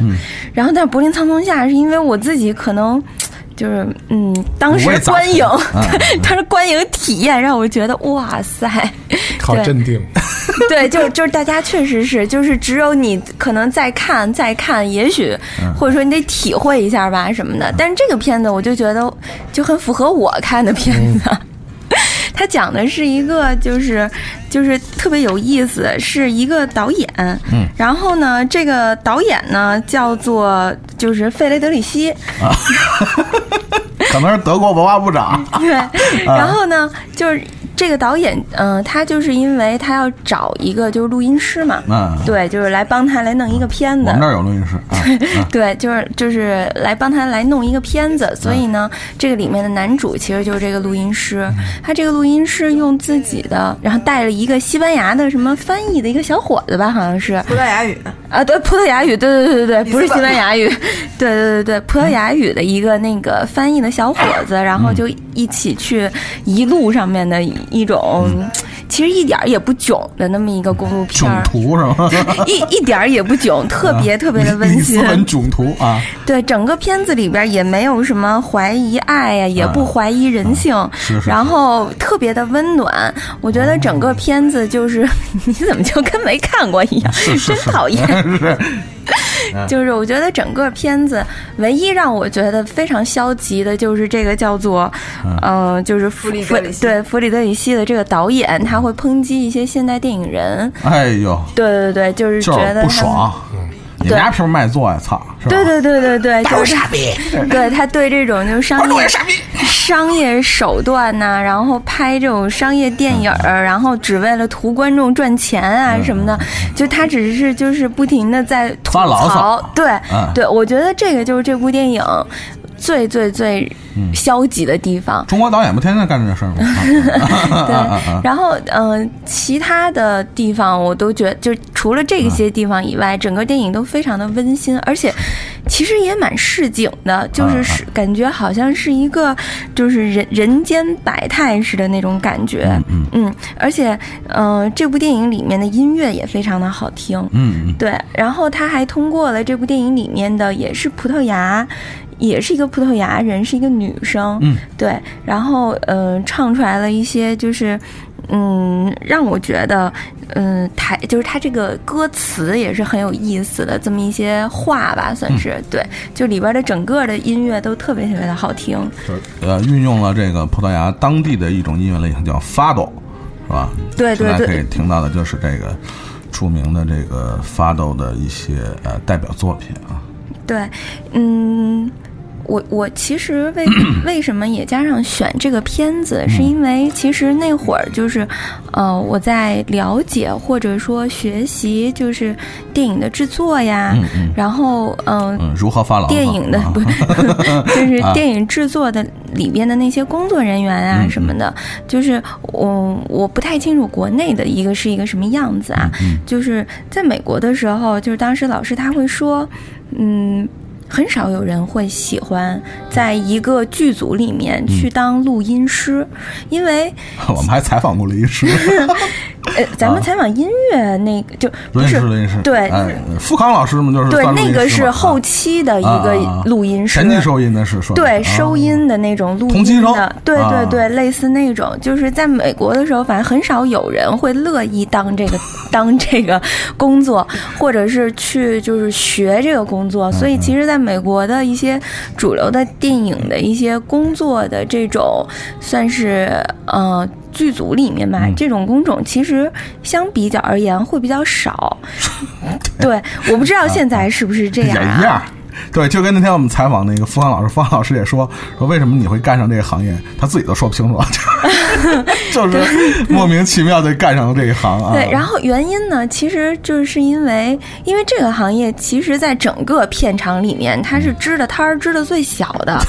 然后，但是《柏林苍松下》是因为我自己可能。就是嗯，当时观影，当时观影体验让我觉得哇塞，好镇定。对，就就是大家确实是，就是只有你可能再看再看，也许嗯或者说你得体会一下吧什么的。但是这个片子我就觉得就很符合我看的片子。它讲的是一个，就是就是特别有意思，是一个导演，嗯，然后呢，这个导演呢叫做就是费雷德里希，可能是德国文化部长。对，啊。然后呢，就是这个导演，嗯、他就是因为他要找一个就是录音师嘛，嗯，对，就是来帮他来弄一个片子我们。这儿有录音师啊。啊 对，就是就是来帮他来弄一个片子，所以呢，这个里面的男主其实就是这个录音师。他这个录音师用自己的，然后带了一个西班牙的什么翻译的一个小伙子吧，好像是葡萄牙语，啊，对，葡萄牙语，对对对对对，不是西班牙语，对对对对，葡萄牙语的一个那个翻译的小伙子，然后就一起去一路上面的一种，其实一点儿也不囧的那么一个公路片囧儿。途是吗？一一点儿也不囧，特别特别的温馨里斯。本囧途啊，对，整个片子里边也没有什么怀疑爱呀、也不怀疑人性，啊是是然后特别的温暖。我觉得整个片子就是，你怎么就跟没看过一样？是是是，真讨厌。是就是我觉得整个片子唯一让我觉得非常消极的，就是这个叫做，嗯、就是弗里德里希对弗里德里希的这个导演，他会抨击一些现代电影人。哎呦，对对对，就是觉得不爽。你们家凭什么卖座呀？操，对对对对对，就是傻逼。对他对这种就是商业 商业手段呐、然后拍这种商业电影儿，然后只为了图观众赚钱啊什么的，就他只是就是不停的在吐发牢骚。槽。对嗯。对，我觉得这个就是这部电影最最最消极的地方。中国导演不天天干这事儿吗？啊对然后嗯、呃其他的地方我都觉得，就除了这些地方以外，整个电影都非常的温馨，而且其实也蛮市井的，就是是感觉好像是一个就是人人间百态似的那种感觉。嗯嗯，而且嗯、呃这部电影里面的音乐也非常的好听。嗯嗯，对，然后他还通过了这部电影里面的，也是葡萄牙，也是一个葡萄牙人，是一个女生，嗯，对，然后嗯、呃唱出来了一些就是。嗯，让我觉得，嗯，台就是他这个歌词也是很有意思的，这么一些话吧，算是、对，就里边的整个的音乐都特别特别的好听。呃，运用了这个葡萄牙当地的一种音乐类型叫 fado，是吧？对对对可以听到的就是这个著名的这个 fado 的一些呃代表作品啊。对，嗯，我我其实为 为什么也加上选这个片子，是因为其实那会儿就是，呃，我在了解或者说学习就是电影的制作呀，嗯嗯然后嗯、嗯，如何发牢？电影的啊不，就是啊电影制作的里边的那些工作人员啊嗯什么的，就是我我不太清楚国内的一个是一个什么样子啊。嗯就是在美国的时候，就是当时老师他会说，嗯。很少有人会喜欢在一个剧组里面去当录音师，因为 我们还采访过录音师，呃，咱们采访音乐那个就不是录音师，录音师，对哎，富康老师嘛，就是对那个是后期的一个录音师，前期收音的是说对啊。收音的那种录同期收音的，对啊。对对，类似那种，就是在美国的时候，反正很少有人会乐意当这个 当这个工作，或者是去就是学这个工作。所以，其实在美国的一些主流的电影的一些工作的这种，算是呃。剧组里面吧，嗯这种工种其实相比较而言会比较少。对，我不知道现在是不是这也样、啊。对，就跟那天我们采访那个付康老师，付康老师也说说为什么你会干上这个行业，他自己都说不清楚，就 是莫名其妙的干上了这一行啊。对，然后原因呢，其实就是因为，因为这个行业其实在整个片场里面，它是支的摊儿支的最小的，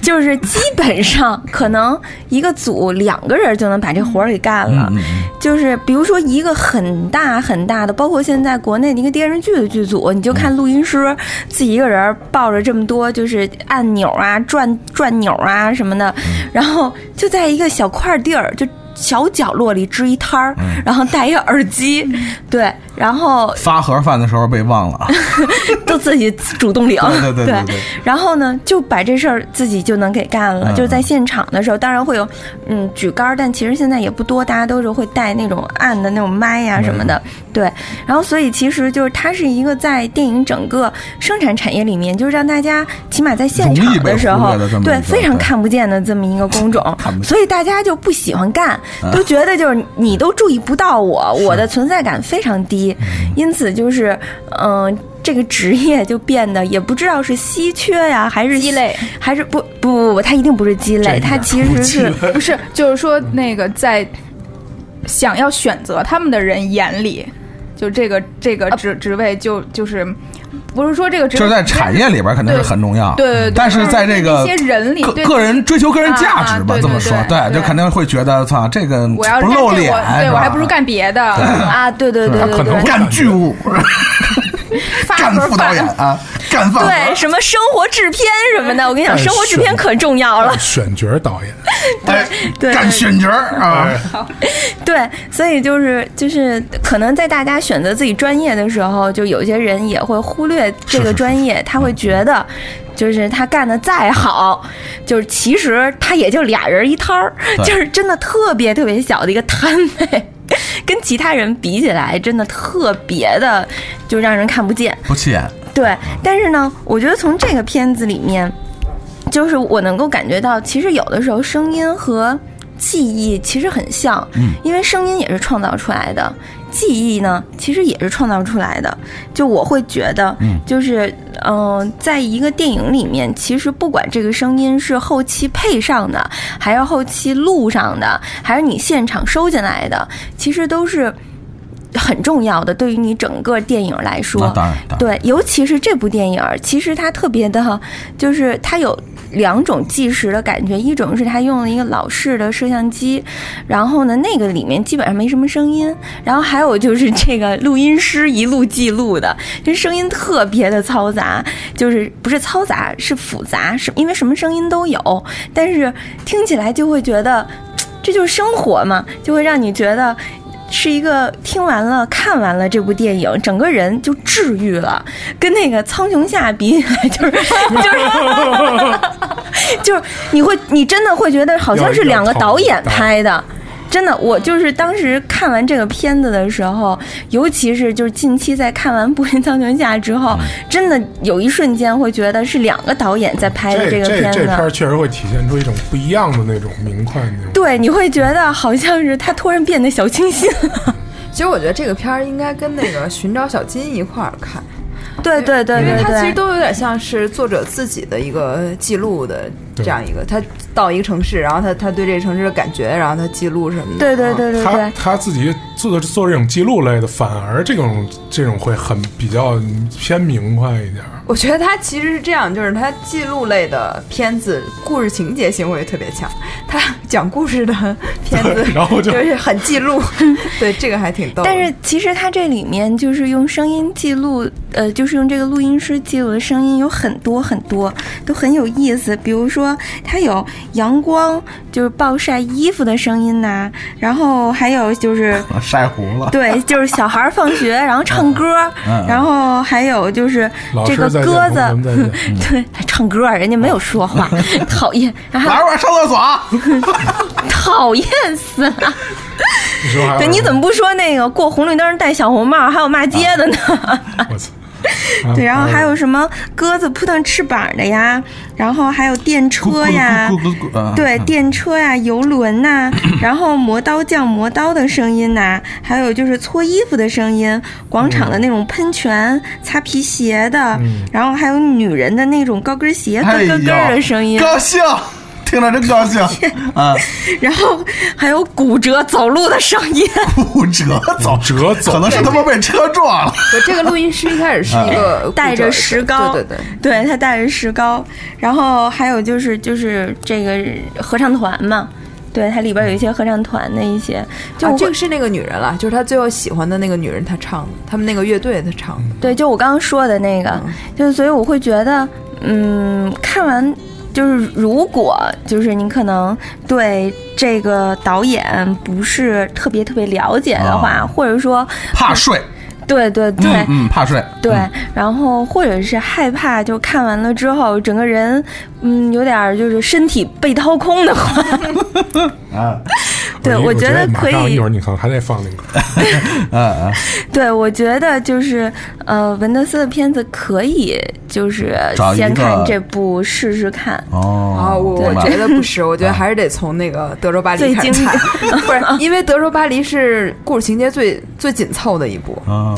就是基本上可能一个组两个人就能把这活儿给干嗯了。就是比如说一个很大很大的，包括现在国内的一个电视剧的剧组，你就看录音师自己一个人抱着这么多就是按钮啊、转转钮啊什么的，然后就在一个小块地儿就。小角落里支一摊儿，然后戴一个耳机，对，然后发盒饭的时候被忘了，都自己主动领，对对对然后呢，就把这事儿自己就能给干了。嗯。就是在现场的时候，当然会有嗯举杆儿，但其实现在也不多，大家都是会带那种按的那种麦呀、什么的，对。然后所以其实就是它是一个在电影整个生产产业里面，就是让大家起码在现场的时候对非常看不见的这么一个工种所以大家就不喜欢干，啊都觉得就是你都注意不到我，我的存在感非常低，嗯 因此就是嗯。这个职业就变得也不知道是稀缺呀，还是鸡肋，还是不不不不，它一定不是鸡肋，它其实是不是，就是说那个在想要选择他们的人眼里，就这个这个职职位就就是不是说这个职是在产业里边肯定是很重要，对对对但是在这个一些人里个个人追求个人价值吧这么说，对就肯定会觉得操这个我要不露脸，我对我还不如干别的，啊，对对对对对他可能干剧务，干副导演啊，干饭对，什么生活制片什么的，我跟你讲，生活制片可重要了。选角导演，对对干选角啊，对，所以就是就是，可能在大家选择自己专业的时候，就有些人也会忽略这个专业，他会觉得。就是他干的再好，就是其实他也就俩人一摊儿，就是真的特别特别小的一个摊位，跟其他人比起来，真的特别的就让人看不见。不起眼，对，但是呢，我觉得从这个片子里面，就是我能够感觉到，其实有的时候声音和记忆其实很像，嗯，因为声音也是创造出来的，记忆呢其实也是创造出来的。就我会觉得，嗯就是嗯、呃在一个电影里面，其实不管这个声音是后期配上的，还是后期录上的，还是你现场收进来的，其实都是。很重要的，对于你整个电影来说，当然，当然，对，尤其是这部电影，其实它特别的，就是它有两种计时的感觉，一种是他用了一个老式的摄像机，然后呢，那个里面基本上没什么声音，然后还有就是这个录音师一路记录的，这声音特别的嘈杂，就是不是嘈杂，是复杂，是因为什么声音都有，但是听起来就会觉得。这就是生活嘛，就会让你觉得是一个听完了、看完了这部电影，整个人就治愈了，跟那个《苍穹下》比起来，就是就是 就是你会，你真的会觉得好像是两个导演拍的。真的，我就是当时看完这个片子的时候，尤其是就是近期在看完《步行苍穹下》之后，真的有一瞬间会觉得是两个导演在拍的这个片子。这这片儿确实会体现出一种不一样的那种明快那种。对，你会觉得好像是他突然变得小清新了。其实我觉得这个片儿应该跟那个《寻找小金》一块儿看，对对对对因为它其实，都有点像是作者自己的一个记录的对这样一个，他到一个城市，然后他他对这个城市的感觉，然后他记录什么的。对对对对他对，他自己做做这种记录类的，反而这种这种会很比较偏明快一点儿。我觉得他其实是这样，就是他记录类的片子，故事情节性会特别强。他讲故事的片子，然后就就是很记录，对这个还挺逗。但是其实他这里面就是用声音记录，呃，就是用这个录音师记录的声音有很多很多，都很有意思。比如说，它有阳光，就是暴晒衣服的声音呐、然后还有就是。晒糊了。对，就是小孩儿放学，然后唱歌，嗯然后还有就是这个鸽子。对，还唱歌，人家没有说话，讨厌，然后还来，我上厕所啊。讨厌死了。你说对，你怎么不说那个过红绿灯戴小红帽，还有骂街的呢？我操！对，然后还有什么鸽子扑腾翅膀的呀，然后还有电车呀对，电车呀、游轮呐、然后磨刀匠磨刀的声音呐、还有就是搓衣服的声音，广场的那种喷泉、擦皮鞋的，然后还有女人的那种高跟鞋咯咯咯的声音，高兴，听着真高兴。啊！然后还有骨折走路的声音。骨折走，折走可能是他妈被车撞了。我这个录音师一开始是一个带着石膏，对对对，对他带着石膏，然后还有就是就是这个合唱团嘛，对，它里边有一些合唱团的一些，就啊、这个是那个女人了，就是他最后喜欢的那个女人，她唱的，他们那个乐队她唱的。对，就我刚刚说的那个，就所以我会觉得，嗯，看完。就是如果就是你可能对这个导演不是特别特别了解的话，哦或者说怕睡，对对对，嗯嗯，怕睡，对，嗯。然后或者是害怕，就看完了之后，整个人嗯有点儿就是身体被掏空的话，啊，对我觉得可以。一会儿你可能还得放那个。嗯嗯，对我觉得就是呃文德斯的片子可以就是先看这部试试看。哦，啊，我我觉得不是，我觉得还是得从那个德州巴黎最经开始看，不是因为德州巴黎是故事情节最最紧凑的一部。啊，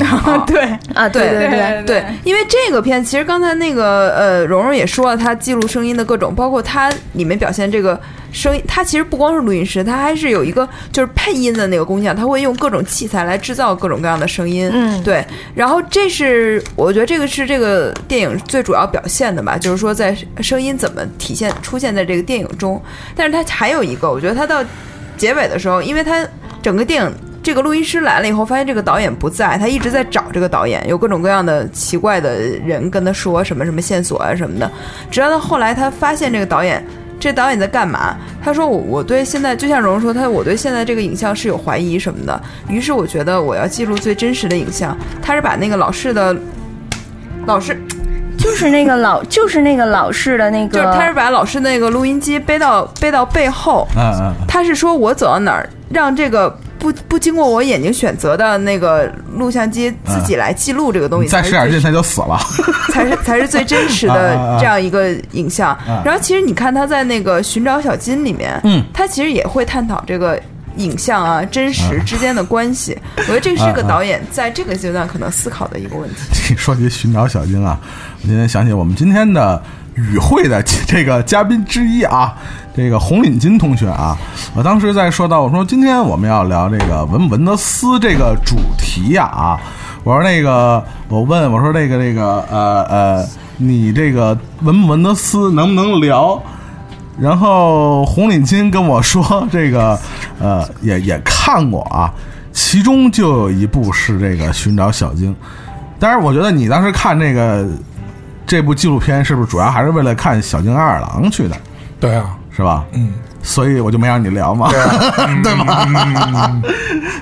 对。啊，对对对对，因为这个片，其实刚才那个呃，蓉蓉也说了，他记录声音的各种，包括它里面表现这个声音，它其实不光是录音师，它还是有一个就是配音的那个工匠，他会用各种器材来制造各种各样的声音。嗯对。然后这是我觉得这个是这个电影最主要表现的吧，就是说在声音怎么体现出现在这个电影中。但是它还有一个，我觉得它到结尾的时候，因为它整个电影这个录音师来了以后，发现这个导演不在，他一直在找这个导演，有各种各样的奇怪的人跟他说什么什么线索啊什么的，直到他后来他发现这个导演。这导演在干嘛？他说我我对现在就像蓉蓉说，他我对现在这个影像是有怀疑什么的。于是我觉得我要记录最真实的影像。他是把那个老式的老式就是那个老就是那个老式的那个，就是他是把老师那个录音机背到背到背后，嗯嗯，他是说我走到哪儿，让这个不不经过我眼睛选择的那个录像机自己来记录这个东西，再使点劲他就死了。才是才是最真实的 啊这样一个影像啊。然后其实你看他在那个《寻找小金》里面，嗯他其实也会探讨这个。影像啊，真实之间的关系，我觉得这是个导演在这个阶段可能思考的一个问题。说起寻找小金啊，我今天想起我们今天的与会的这个嘉宾之一啊，这个红领巾同学啊，我当时在说到我说今天我们要聊这个文不文德斯这个主题呀啊，我说那个我问我说这个这个呃呃，你这个文不文德斯能不能聊？然后红领巾跟我说，这个呃也也看过啊，其中就有一部是这个《寻找小晶》。但是，我觉得你当时看这个这部纪录片，是不是主要还是为了看小金二二郎去的，对啊，是吧？嗯，所以我就没让你聊嘛，对 吧？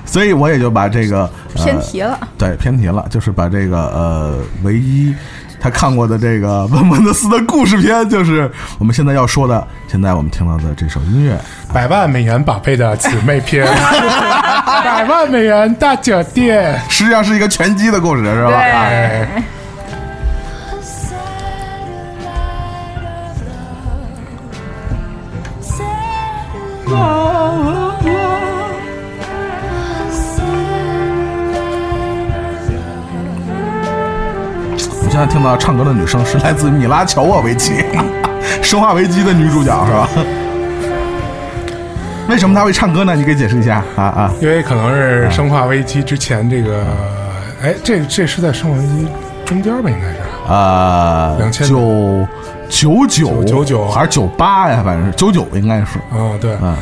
所以我也就把这个、呃、偏题了。对，偏题了，就是把这个呃唯一他看过的这个文文德斯的故事片，就是我们现在要说的，现在我们听到的这首音乐。百万美元宝贝的姊妹篇，百万美元大酒店，实际上是一个拳击的故事，是吧？哎，我们现在听到唱歌的女生是来自米拉乔沃维奇，生化危机的女主角是吧？为什么她会唱歌呢？你给解释一下啊啊！因为可能是《生化危机》之前这个，哎，这这是在《生化危机》中间吧？应该是啊，两千九九九九九99还是九八呀？反正是九九应该是。啊，对。嗯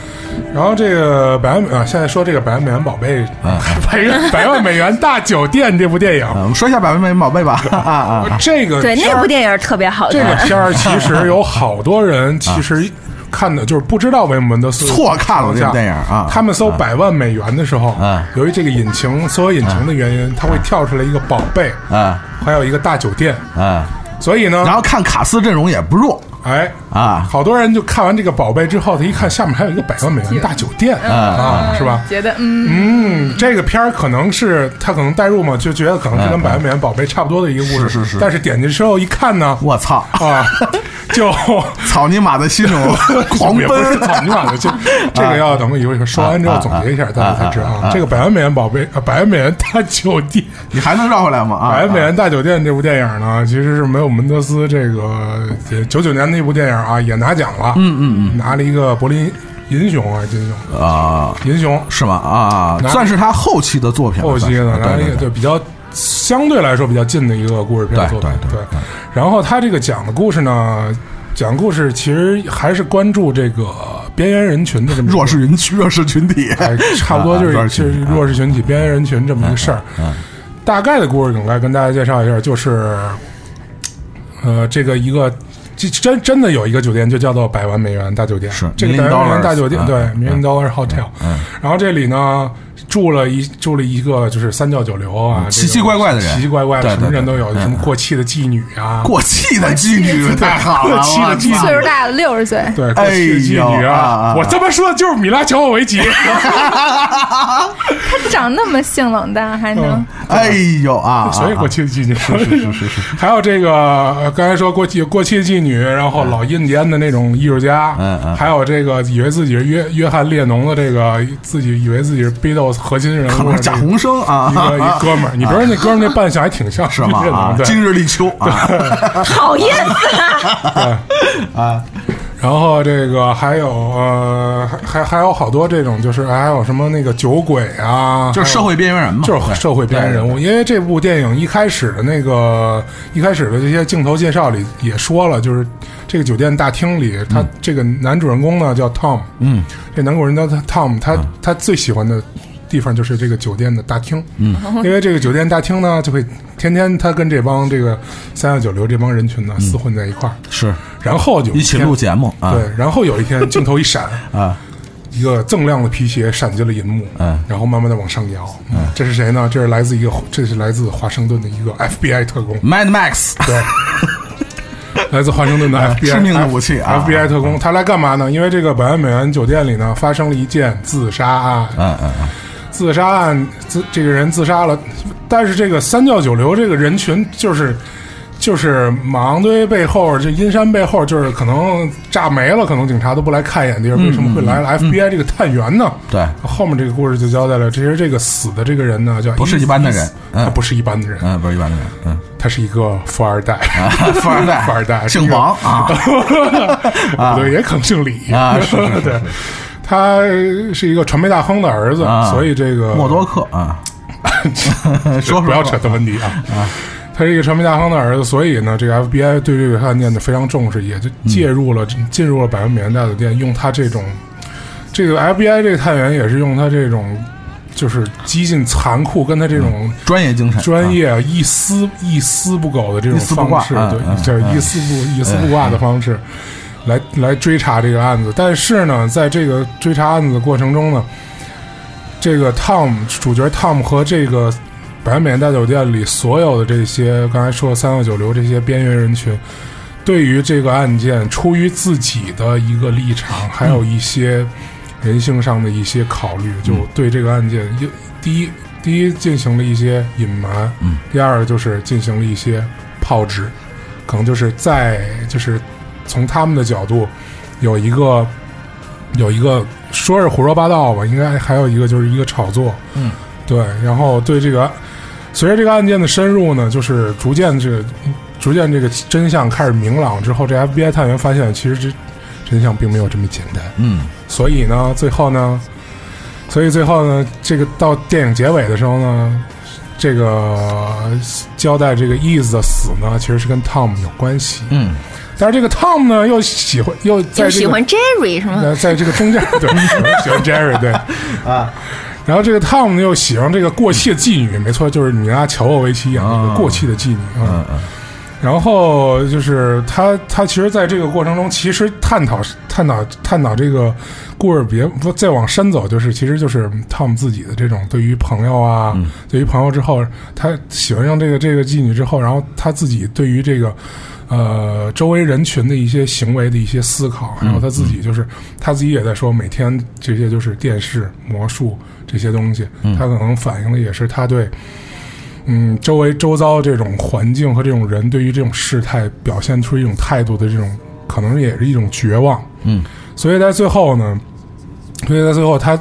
然后这个百万啊，现在说这个百万美元宝贝，嗯 百百万美元大酒店这部电影，嗯，我们说一下百万美元宝贝吧。啊啊，这个对那部电影特别好这个。片儿其实有好多人 其实看的就是不知道维姆文德斯错看了这部电影啊。他们搜百万美元的时候啊，由于这个引擎搜索引擎的原因，它会跳出来一个宝贝，啊。还有一个大酒店，啊，所以呢然，后看卡斯阵容也不弱哎。啊。好多人就看完这个宝贝之后，他一看下面还有一个百万美元大酒店啊，是吧？觉得嗯，嗯，这个片儿可能是他可能代入嘛，就觉得可能是跟百万美元宝贝差不多的一个故事，是是是但是点进去之后一看呢，我操！啊，就 草泥马的心中狂 也不是奔草泥马的，就这个要等一会儿说完之后总结一下，大家才知道啊。这个百万美元宝贝，呃百万美元大酒店，你还能绕回来吗？啊，百万美元大酒店这部电影呢，其实是没有门德斯这个九九年那部电影啊也拿奖了，嗯嗯嗯，拿了一个柏林银熊还是金熊？啊，银熊是吗？啊，拿算是他后期的作品，后期的拿了一个对就比较相对来说比较近的一个故事片作品，对对对然后他这个讲的故事呢，讲故事其实还是关注这个边缘人群的这么弱势人群、弱势群体。哎，差不多就是啊就是弱势群体、边缘人群这么一个事儿。大概的故事梗概跟大家介绍一下，就是，呃，这个一个。这真真的有一个酒店，就叫做百万美元大酒店。是这个百万美元大酒店，嗯对嗯，Million Dollar Hotel。嗯然后这里呢住了一住了一个就是三教九流啊，嗯奇奇怪怪的人。奇奇怪怪的，什么人都有，什么过气的妓女啊，过气的妓女太好了，过气的妓女。岁数大了六十岁，对，过气的妓女啊！我这么说的就是米拉乔沃维奇。他长那么性冷淡，还能？哎呦啊！所以过气的妓女是。是是是，还有这个呃刚才说过气过气的妓女，然后老印第安的那种艺术家，嗯嗯。还有这个以为自己是约约翰列侬的这个自己以为自己是 Beatles 核心人物可能贾宏声啊，一个一哥们儿，你别说那 哥们儿那扮相还挺像是吗？啊，今日立秋啊。讨厌死了！啊，然后这个还有呃还还还有好多这种就是还有什么那个酒鬼啊，就是社会边缘人嘛，就是社会边缘人物，因为这部电影一开始的那个一开始的这些镜头介绍里也说了，就是这个酒店大厅里，他这个男主人公呢叫 Tom，嗯，这男主人公叫 Tom，他他最喜欢的地方就是这个酒店的大厅，嗯，因为这个酒店大厅呢，就会天天他跟这帮这个三教九流这帮人群呢厮混在一块儿，是。然后就一起录节目啊，对，然后有一天镜头一闪，啊，一个锃亮的皮鞋闪进了银幕，嗯。然后慢慢的往上摇，嗯，这是谁呢？这是来自一个，这是来自华盛顿的一个 FBI 特工，Mad Max 对，来自华盛顿的 FBI 致命的武器啊。FBI 特工，他来干嘛呢？因为这个百万美元酒店里呢发生了一件自杀案，嗯嗯嗯，自杀案自这个人自杀了，但是这个三教九流这个人群就是。就是马王堆背后，这阴山背后，就是可能炸没了，可能警察都不来看一眼地儿，为什么会来？了 FBI 这个探员呢？对，后面这个故事就交代了，其实这个死的这个人呢，叫不是一般的人嗯。他不是一般的人，嗯，不是一般的人，嗯，他是一个富二代，啊，富二代，富二代姓王啊，不对，也可能姓李。啊 对，他是一个传媒大亨的儿子，啊。所以这个默多克啊，说说不要扯这问题啊。啊。他是一个传媒大亨的儿子，所以呢，这个 FBI 对这个案件呢非常重视，也就介入了，进入了百万美元大酒店，用他这种，这个 FBI 这个探员也是用他这种，就是激进残酷，跟他这种专业精神，专业一丝一丝不苟的这种方式，对嗯嗯，这嗯一丝不一丝不挂的方式，来来追查这个案子。但是呢，在这个追查案子的过程中呢，这个 Tom 主角 Tom 和这个百万美元大酒店里所有的这些刚才说的三教九流这些边缘人群，对于这个案件，出于自己的一个立场，还有一些人性上的一些考虑，就对这个案件，一第一第一进行了一些隐瞒，嗯，第二就是进行了一些炮制，可能就是在就是从他们的角度有一个有一个说是胡说八道吧，应该还有一个就是一个炒作，嗯，对，然后对这个随着这个案件的深入呢，就是逐渐这个逐渐这个真相开始明朗之后，这 FBI 探员发现其实这真相并没有这么简单。嗯所以呢，最后呢，所以最后呢，这个到电影结尾的时候呢，这个交代这个 Ease 的死呢，其实是跟 Tom 有关系。嗯但是这个 Tom 呢，又喜欢又在这个喜欢 Jerry 是吗？呃，在这个中间，对，喜欢 Jerry，对啊。然后这个 Tom 呢又喜欢这个过气的妓女，没错，就是米拉乔沃维奇演的一个过气的妓女啊。嗯嗯然后就是他，他其实在这个过程中，其实探讨探讨探讨这个故事别不再往深走，就是其实就是 Tom 自己的这种对于朋友啊，对于朋友之后，他喜欢上这个这个妓女之后，然后他自己对于这个呃周围人群的一些行为的一些思考，然后他自己就是他自己也在说，每天这些就是电视、魔术这些东西，他可能反映的也是他对。嗯，周围周遭这种环境和这种人对于这种事态表现出一种态度的这种，可能也是一种绝望。嗯，所以在最后呢，所以在最后他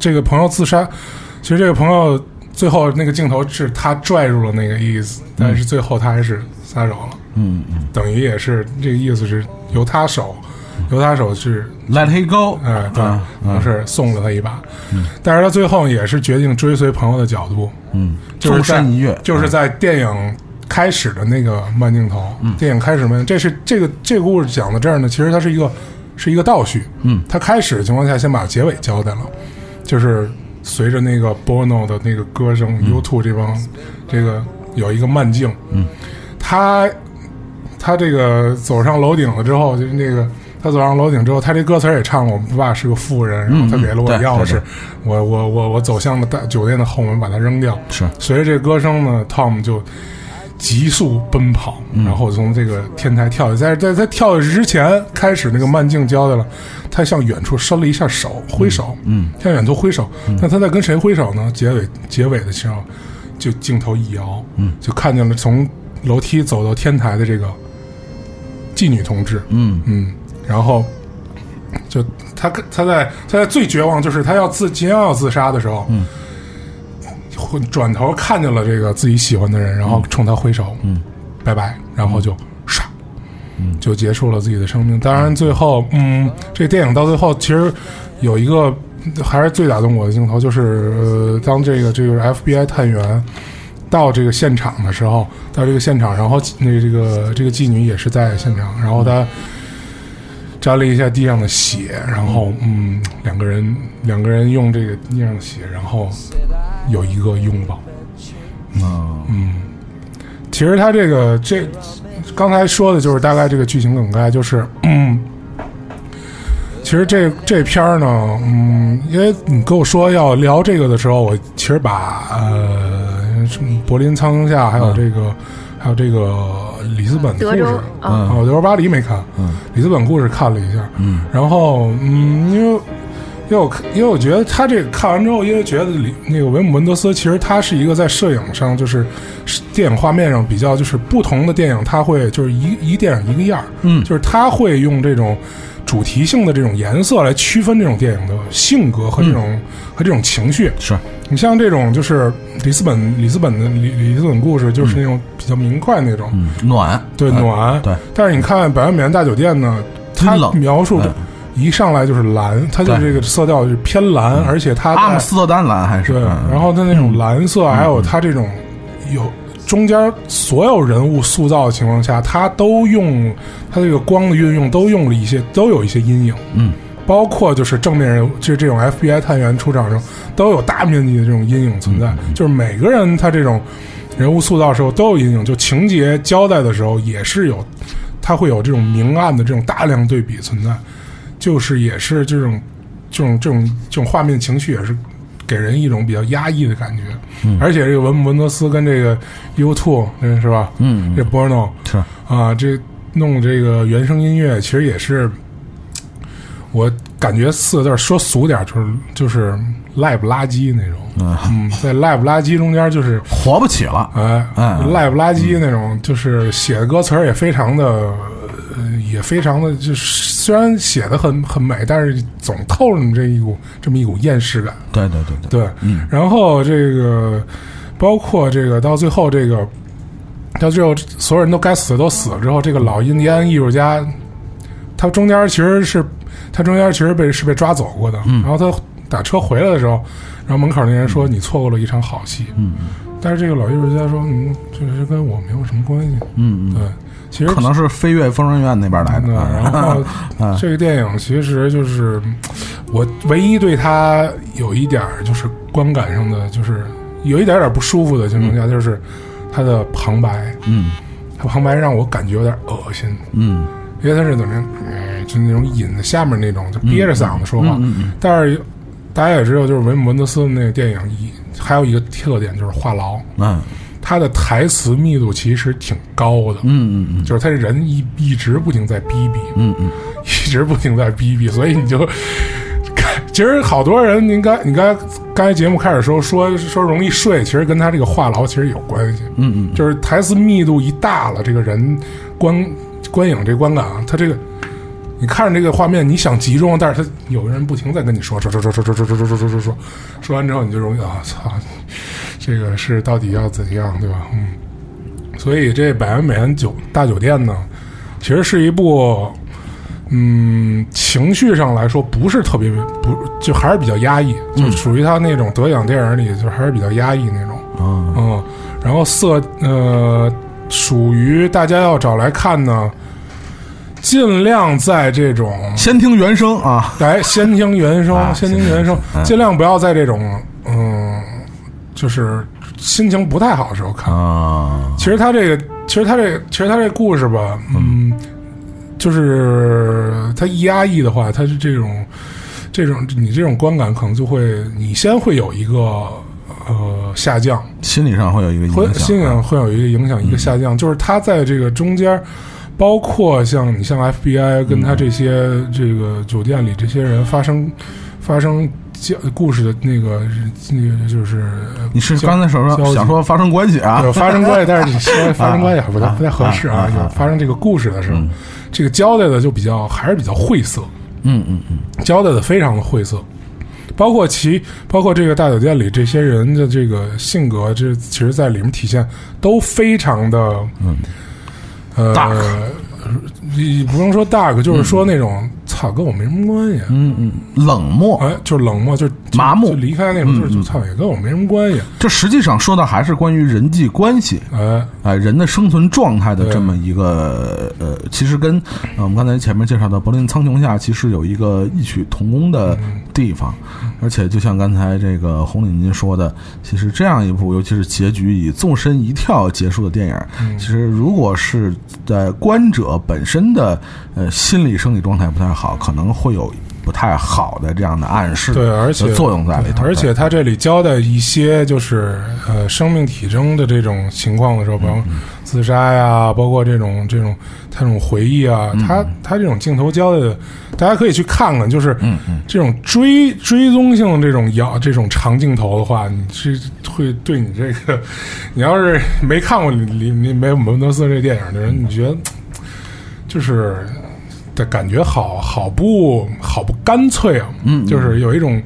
这个朋友自杀，其实这个朋友最后那个镜头是他拽住了那个意思，但是最后他还是撒手了，嗯嗯。等于也是这个意思是由他手，由他手是，Let it go，哎，对，嗯。等于是送了他一把，嗯。但是他最后也是决定追随朋友的角度，嗯，就是在纵身一跃，就是在电影开始的那个慢镜头，嗯。电影开始慢，这是这个这个故事讲到这儿呢，其实它是一个是一个倒叙，嗯，它开始的情况下先把结尾交代了，就是随着那个 Bono 的那个歌声、u t 这帮这个有一个慢镜，嗯，他他这个走上楼顶了之后，就是那个。他走上楼顶之后，他这歌词也唱了：“我爸是个富人，然后他给了我钥匙我我我我走向了大酒店的后门，把它扔掉。是随着这歌声呢，Tom 就急速奔跑，嗯然后从这个天台跳下。在在他跳下去之前，开始那个慢镜交代了，他向远处伸了一下手，挥手，嗯，向远处挥手。那他在跟谁挥手呢？结尾结尾的时候，就镜头一摇，嗯，就看见了从楼梯走到天台的这个妓女同志，嗯。嗯，然后就他他在他在最绝望，就是他要自即将要自杀的时候，嗯，转头看见了这个自己喜欢的人，然后冲他挥手，嗯，拜拜，然后就唰，嗯，就结束了自己的生命。当然，最后，嗯，这电影到最后其实有一个还是最打动我的镜头，就是呃，当这个这个 FBI 探员。到这个现场的时候，到这个现场，然后那这个这个妓女也是在现场，然后她沾了一下地上的血，然后嗯，两个人两个人用这个地上的血，然后有一个拥抱。嗯。嗯，其实他这个这刚才说的就是大概这个剧情梗概，就是嗯，其实这这片儿呢，嗯，因为你跟我说要聊这个的时候，我其实把呃什么柏林苍穹下，还有这个、还有这个里斯本故事。啊，啊，我德州巴黎没看，嗯。里斯本故事看了一下，嗯。然后嗯，因为因为我看因为我觉得他这个看完之后，因为觉得里那个维姆文德斯其实他是一个在摄影上就是是电影画面上比较就是不同的电影，他会就是一一电影一个样儿，嗯。就是他会用这种主题性的这种颜色来区分这种电影的性格和这种、和这种情绪。是。你像这种就是里斯本里斯本的里里斯本故事，就是那种比较明快那种，嗯暖。对嗯暖。对，但是你看《百万美元大酒店》呢，它描述的嗯一上来就是蓝，它就对。这个色调就是偏蓝，而且它在阿姆斯特丹蓝还是对，嗯。然后它那种蓝色，还有它这种有中间所有人物塑造的情况下，他都用他这个光的运用都用了一些，都有一些阴影。嗯包括就是正面人物，就是这种 FBI 探员出场时候，都有大面积的这种阴影存在。就是每个人他这种人物塑造的时候都有阴影，就情节交代的时候也是有，他会有这种明暗的这种大量对比存在，就是也是这种这种这种这种画面情绪也是给人一种比较压抑的感觉。而且这个文文德斯跟这个 U Two 是吧？嗯这 Bono 是啊，这弄这个原声音乐，其实也是我感觉四个字说俗点，就是就是赖不拉几那种。嗯嗯，在赖不拉几中间就是活不起了哎，嗯赖不拉几那种，就是写的歌词儿也非常的，呃，也非常的，就是虽然写的很很美，但是总透着你这一股这么一股厌世感。对对对对对，然后这个包括这个到最后这个到最后所有人都该死的都死了之后，这个老印第安艺术家，他中间其实是他中间其实被是被抓走过的，然后他打车回来的时候，然后门口那人说你错过了一场好戏，嗯。但是这个老艺术家说，嗯，这这跟我没有什么关系，嗯嗯。对，其实可能是飞越疯人院那边来对，的。然后 这个电影其实就是我唯一对它有一点就是观感上的，就是有一点点不舒服的情况下，就是它的旁白，嗯它旁白让我感觉有点恶心，嗯因为他是怎么样，嗯就那种引在下面那种，就憋着嗓子说话。嗯嗯但是大家也知道，就是维姆文德斯的那个电影一还有一个特点就是话痨，嗯他的台词密度其实挺高的，嗯嗯嗯就是他这人一一直不停在逼逼。嗯嗯一直不停在逼逼，所以你就，其实好多人，您刚你刚刚才节目开始时候说说容易睡，其实跟他这个话痨其实有关系，嗯嗯就是台词密度一大了，这个人观观影这观感啊，他这个。你看着这个画面，你想集中，但是他有个人不停在跟你说说说说说说说说说说说说说，说完之后你就容易啊操，这个是到底要怎样，对吧？嗯，所以这《百元美元酒大酒店》呢，其实是一部嗯，情绪上来说不是特别不，就还是比较压抑，就属于他那种得奖电影里，就还是比较压抑那种。啊嗯，然后色呃，属于大家要找来看呢，尽量在这种先听原声啊。来先听原声，啊先听原声，嗯尽量不要在这种嗯，就是心情不太好的时候看。啊其实他这个，其实他这个，其实他这故事吧，嗯，就是他一压抑的话，他是这种，这种你这种观感可能就会，你先会有一个呃下降，心理上会有一个影会响。心理上会有一个影响，一个下降，就是他在这个中间。包括像你像 FBI 跟他这些、这个酒店里这些人发生发生交故事的那个那个就是呃你是刚才说说想说发生关系啊？有发生关系，但是你 说发生关系还不太啊不太合适啊。有发生这个故事的时候嗯，这个交代的就比较还是比较晦涩，嗯嗯嗯。交代的非常的晦涩。包括其包括这个大酒店里这些人的这个性格，这其实在里面体现都非常的嗯。呃你不用说 dark，就是说那种操跟我没什么关系。嗯嗯，冷漠。哎，就是冷漠，就是麻木就离开那种，就是嗯就操，也跟我没什么关系。这实际上说的还是关于人际关系。哎，哎，人的生存状态的这么一个呃，其实跟呃我们刚才前面介绍的《柏林苍穹下》其实有一个异曲同工的地方，而且就像刚才这个红领巾说的，其实这样一部尤其是结局以纵身一跳结束的电影，其实如果是在观者本身的呃心理生理状态不太好，可能会有不太好的这样的暗示对，而且作用在里头，而且他这里交代一些就是呃生命体征的这种情况的时候，比方自杀呀，包括这种这种他这种回忆啊，他他这种镜头交代的，大家可以去看看，就是这种追追踪性这种摇这种长镜头的话，你是会对你这个，你要是没看过里里里梅文德斯这电影的人，你觉得就是。的感觉好好不好不干脆啊，嗯就是有一种，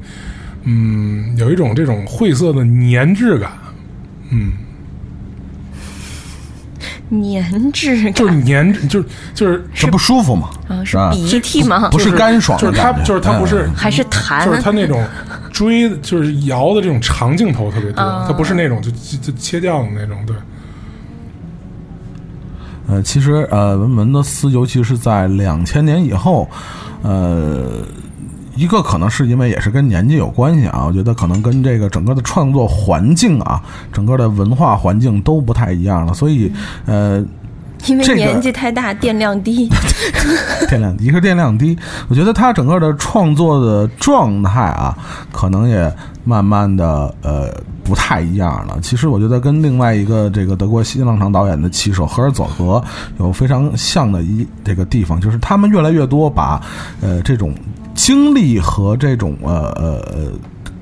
嗯，有一种这种晦涩的粘质感，嗯，粘质感就是粘，就是就是这不舒服嘛，啊，是吧？鼻涕吗？不是干爽就是它就是它不是嗯还是痰？就是它那种追就是摇的这种长镜头特别多，啊它不是那种就就就切掉的那种，对，呃，其实呃，文文德斯，尤其是在两千年以后，呃，一个可能是因为也是跟年纪有关系啊，我觉得可能跟这个整个的创作环境啊，整个的文化环境都不太一样了，所以呃，因为年纪太大，电量低。电量一个电量低，我觉得他整个的创作的状态啊，可能也慢慢的呃不太一样了。其实我觉得跟另外一个这个德国新浪潮导演的棋手赫尔佐格有非常像的一这个地方，就是他们越来越多把呃这种经历和这种呃呃呃。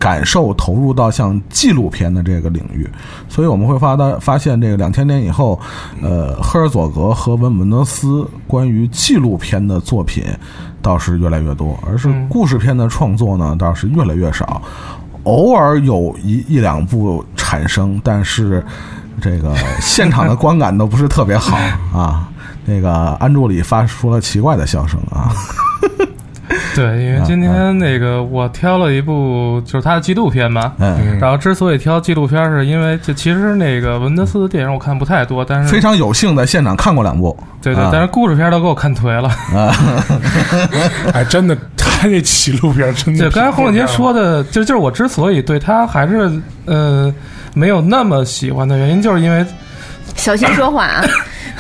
感受投入到像纪录片的这个领域，所以我们会发到发现，这个两千年以后，呃，赫尔佐格和文文德斯关于纪录片的作品倒是越来越多，而是故事片的创作呢倒是越来越少，偶尔有一一两部产生，但是这个 现场的观感都不是特别好啊。那个安助理发出了奇怪的笑声啊。对，因为今天那个我挑了一部就是他的纪录片嘛，嗯，然后之所以挑纪录片，是因为就其实那个文德斯的电影我看不太多，但是非常有幸在现场看过两部。对对啊，但是故事片都给我看颓了。啊 哎，真的，他那纪录片真的对，刚才洪永杰说的，就就是我之所以对他还是呃没有那么喜欢的原因，就是因为小心说话啊！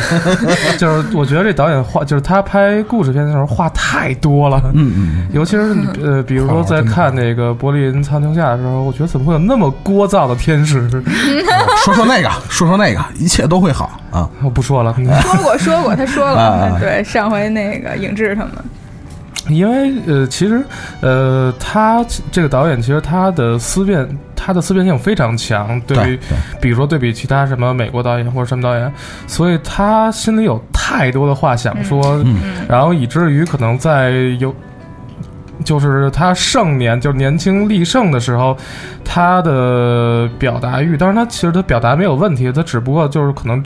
就是我觉得这导演话，就是他拍故事片的时候话太多了。嗯嗯，尤其是呃，比如说在看那个《柏林苍穹下》的时候，我觉得怎么会有那么聒噪的天使？说说那个，说说那个，一切都会好啊。我不说了，说过说过，他说啊了，对，上回那个影志他们，因为呃，其实呃，他这个导演其实他的思辨，他的思辨性非常强，对于对比如说对比其他什么美国导演或者什么导演，所以他心里有太多的话想说，嗯然后以至于可能在有。就是他盛年，就是年轻力盛的时候，他的表达欲，当然他其实他表达没有问题，他只不过就是可能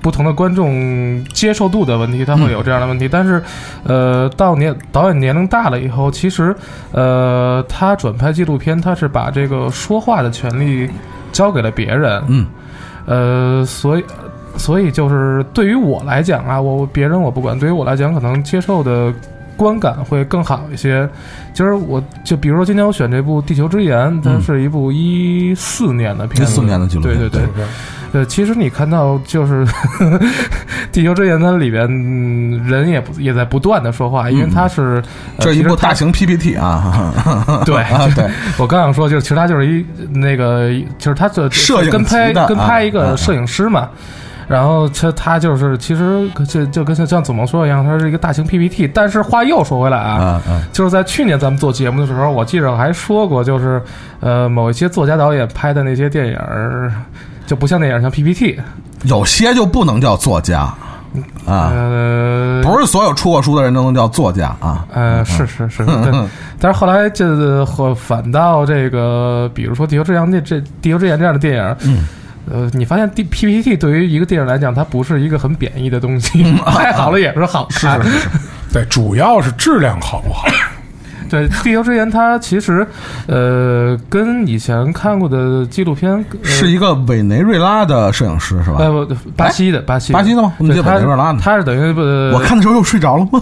不同的观众接受度的问题，他会有这样的问题。但是，呃，到年导演年龄大了以后，其实，呃，他转拍纪录片，他是把这个说话的权利交给了别人。嗯，呃，所以。所以就是对于我来讲啊，我别人我不管，对于我来讲，可能接受的观感会更好一些。就是我就比如说今天我选这部《地球之盐》，它是一部一四年的片子，14年的纪录片对对对。呃，其实你看到就是 《地球之眼》它里边、嗯人也不也在不断的说话，因为它是、呃这一部大型 PPT 啊，对啊对，我刚想说，就是其实他就是一那个，就是他这摄影跟拍跟拍一个摄影师嘛。然后他他就是其实就就跟像像祖萌说的一样，他是一个大型 PPT。但是话又说回来啊，就是在去年咱们做节目的时候，我记着还说过，就是呃某一些作家导演拍的那些电影儿，就不像电影像 PPT，有些就不能叫作家。啊，呃，不是所有出过书的人都能叫作家啊。呃，是是是，对。但是后来这或反倒这个，比如说《地球之眼》这这《地球之眼》这样的电影，嗯，呃，你发现 D PPT 对于一个电影来讲，它不是一个很贬义的东西，拍好了也是好看。是是是，对，主要是质量好不好？对，《地球之盐》它其实，呃，跟以前看过的纪录片呃是一个委内瑞拉的摄影师是吧？呃不巴西的巴西巴西的吗对，委内瑞拉的他是等于不，我看的时候又睡着了吗？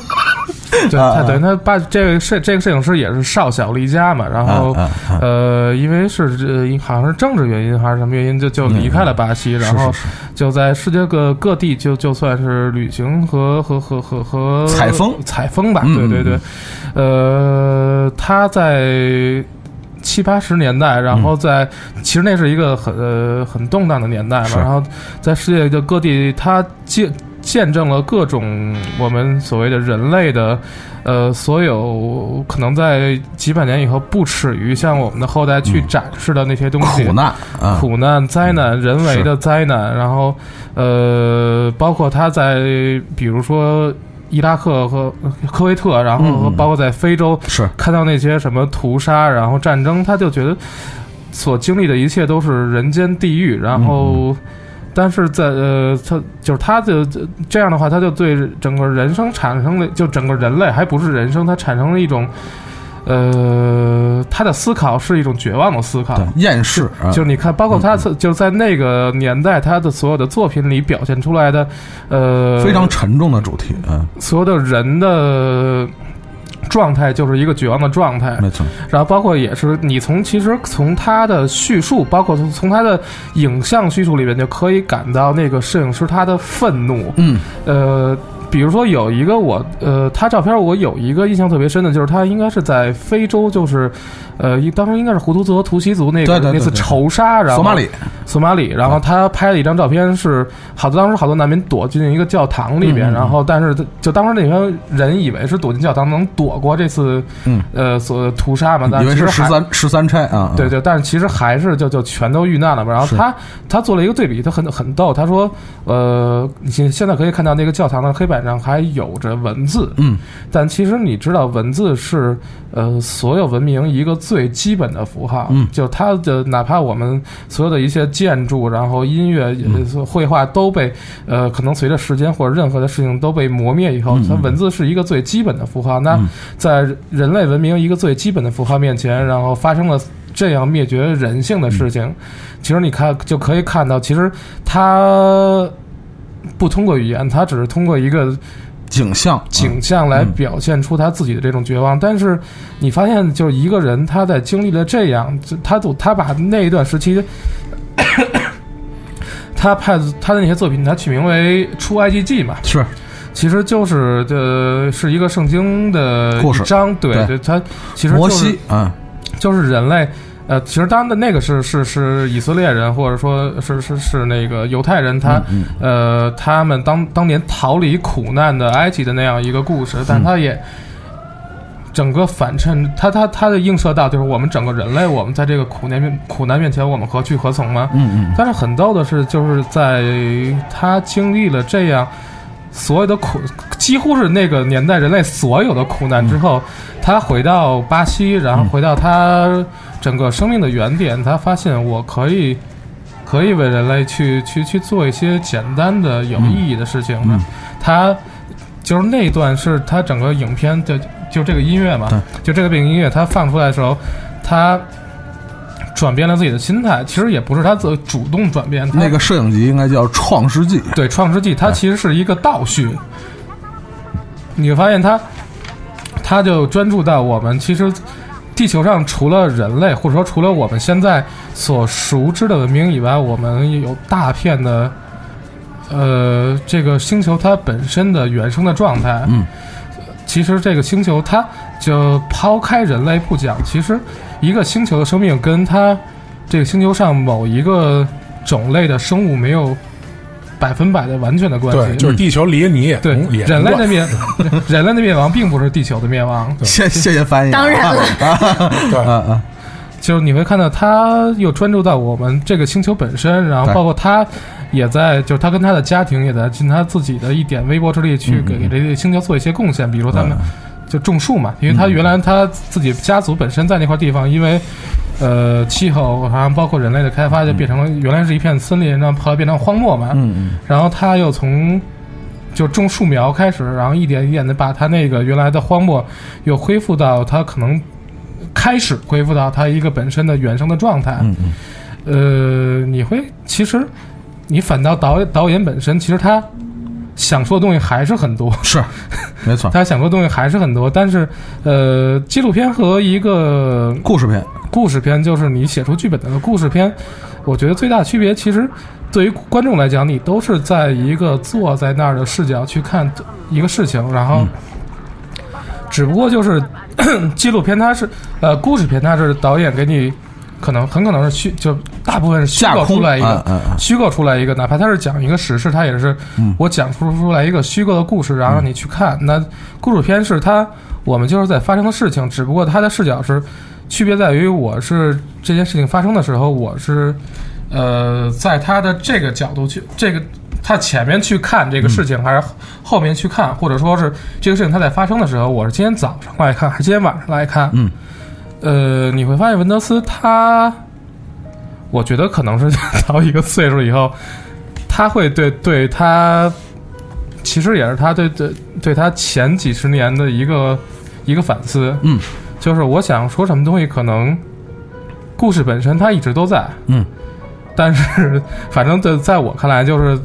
对，他等于他把这个摄这个摄影师也是少小离家嘛，然后啊啊啊。呃，因为是呃好像是政治原因还是什么原因，就就离开了巴西，然后就在世界各各地就就算是旅行和和和和和采风采风吧，嗯对对对，呃，他在。七八十年代，然后在、其实那是一个很呃很动荡的年代嘛，然后在世界的各地，他见见证了各种我们所谓的人类的，呃，所有可能在几百年以后不耻于向我们的后代去展示的那些东西，苦难啊，苦难、灾难、人为的灾难，然后呃，包括他在比如说伊拉克和科威特，然后包括在非洲是。看到那些什么屠杀，然后战争，他就觉得所经历的一切都是人间地狱，然后。但是在呃，他就是他的这样的话，他就对整个人生产生了，就整个人类还不是人生，他产生了一种，呃，他的思考是一种绝望的思考。厌世啊，就是你看，包括他就在那个年代，他的所有的作品里表现出来的，呃，非常沉重的主题，嗯，所有的人的状态就是一个绝望的状态。没错，然后包括也是你从其实从他的叙述，包括从从他的影像叙述里面就可以感到那个摄影师他的愤怒。嗯，呃，比如说有一个我呃，他照片我有一个印象特别深的，就是他应该是在非洲，就是呃，一当时应该是胡图族和图西族那个对对对那次仇杀，然后索马里，索马里，然后他拍了一张照片，是好多当时好多难民躲进一个教堂里边，然后但是就当时那边人以为是躲进教堂能躲过这次嗯，呃所屠杀嘛，但以为是十三十三钗啊，对对，但是其实还是就就全都遇难了嘛。然后他他做了一个对比，他很很逗。他说，呃，你现现在可以看到那个教堂的黑白板上还有着文字，嗯，但其实你知道，文字是呃所有文明一个最基本的符号，嗯。就它的哪怕我们所有的一些建筑，然后音乐、呃绘画都被呃可能随着时间或者任何的事情都被磨灭以后，嗯它文字是一个最基本的符号。那嗯。在人类文明一个最基本的符号面前，然后发生了这样灭绝人性的事情，其实你看就可以看到，其实它不通过语言，他只是通过一个景象，景象来表现出他自己的这种绝望。但是你发现，就是一个人他在经历了这样，他都他把那一段时期。他派他的那些作品，他取名为《出埃及记》嘛，是。其实就是呃是一个圣经的故事。一章，对对。对，它其实就是摩西，嗯。就是人类，呃，其实当然的那个是是是以色列人，或者说是是是那个犹太人，他、嗯呃他们当当年逃离苦难的埃及的那样一个故事，但他也。整个反衬，他他他的映射到就是我们整个人类，我们在这个苦难面苦难面前，我们何去何从吗？嗯嗯但是很逗的是，就是在他经历了这样所有的苦，几乎是那个年代人类所有的苦难之后，他回到巴西，然后回到他整个生命的原点，他发现我可以可以为人类去去去做一些简单的有意义的事情。嗯他就是那段是他整个影片的，就这个音乐嘛，就这个背景音乐，他放出来的时候，他。转变了自己的心态，其实也不是他自主动转变，他那个摄影集应该叫《创世纪》，对《创世纪》，它其实是一个倒叙。你会发现他，他就专注到我们其实地球上除了人类，或者说除了我们现在所熟知的文明以外，我们有大片的呃这个星球它本身的原生的状态。嗯，其实这个星球它就抛开人类不讲，其实一个星球的生命跟它这个星球上某一个种类的生物没有百分百的完全的关系。对，就是地球离你也对人类的的灭，人类的灭亡并不是地球的灭亡，谢谢谢翻译啊，当然了。对。啊啊，就是你会看到他又专注到我们这个星球本身，然后对。包括他也在，就是他跟他的家庭也在尽他自己的一点微薄之力去嗯给给这个星球做一些贡献，比如他们嗯就种树嘛，因为他原来他自己家族本身在那块地方，因为呃气候，好像包括人类的开发，就变成了原来是一片森林，然后后来变成荒漠嘛，嗯嗯。然后他又从就种树苗开始，然后一点一点的把他那个原来的荒漠又恢复到他可能开始恢复到他一个本身的原生的状态。嗯嗯。呃，你会其实你反倒导导演本身，其实他想说的东西还是很多，是，没错，他想说的东西还是很多，但是呃，纪录片和一个故事片，故事片就是你写出剧本的故事片，我觉得最大的区别其实对于观众来讲，你都是在一个坐在那儿的视角去看一个事情，然后嗯。只不过就是 纪录片它是呃故事片它是导演给你可能很可能是虚就大部分是虚构出来一个嗯嗯嗯虚构出来一个，哪怕他是讲一个史事，他也是嗯我讲出出来一个虚构的故事，然后让你去看。那故事片是它我们就是在发生的事情，只不过它的视角是区别在于我是这件事情发生的时候，我是呃在他的这个角度去这个。他前面去看这个事情，还是后面去看，或者说是这个事情它在发生的时候，我是今天早上来看，还是今天晚上来看？嗯，呃，你会发现文德斯他，我觉得可能是 到一个岁数以后，他会对对他，其实也是他对对对他前几十年的一个一个反思。嗯，就是我想说什么东西，可能故事本身它一直都在，嗯，但是反正在在我看来，就是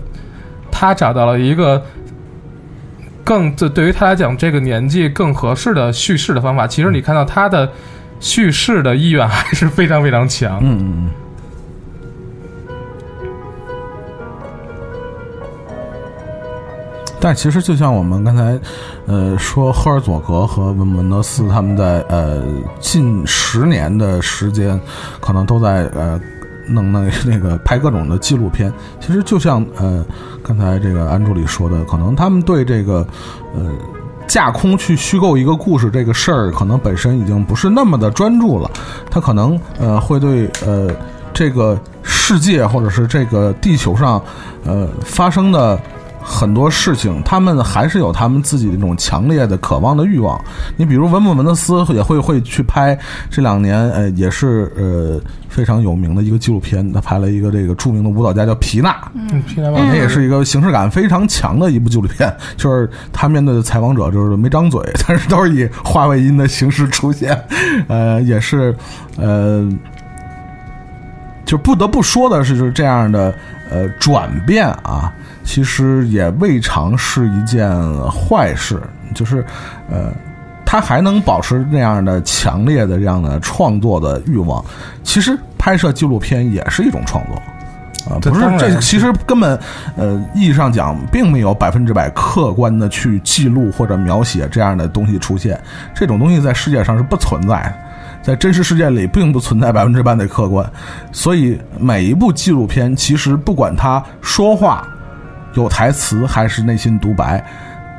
他找到了一个更对对于他来讲这个年纪更合适的叙事的方法。其实你看到他的叙事的意愿还是非常非常强。嗯嗯嗯。但其实就像我们刚才，呃，说赫尔佐格和文文德斯他们在呃近十年的时间，可能都在呃弄那那个拍各种的纪录片。其实就像呃刚才这个安助理说的，可能他们对这个呃架空去虚构一个故事这个事儿，可能本身已经不是那么的专注了。他可能呃会对呃这个世界或者是这个地球上呃发生的很多事情，他们还是有他们自己那种强烈的渴望的欲望。你比如文本文德斯也会会去拍这两年呃也是呃非常有名的一个纪录片，他拍了一个这个著名的舞蹈家叫皮娜，嗯，皮娜那也是一个形式感非常强的一部纪录片，就是他面对的采访者就是没张嘴，但是都是以话外音的形式出现，呃，也是呃，就不得不说的是，就是这样的呃转变啊，其实也未尝是一件坏事，就是呃。他还能保持那样的强烈的这样的创作的欲望，其实拍摄纪录片也是一种创作。啊，不是这其实根本，呃，意义上讲，并没有百分之百客观的去记录或者描写这样的东西出现，这种东西在世界上是不存在的，在真实世界里并不存在 百分之百的客观，所以每一部纪录片，其实不管他说话有台词还是内心独白，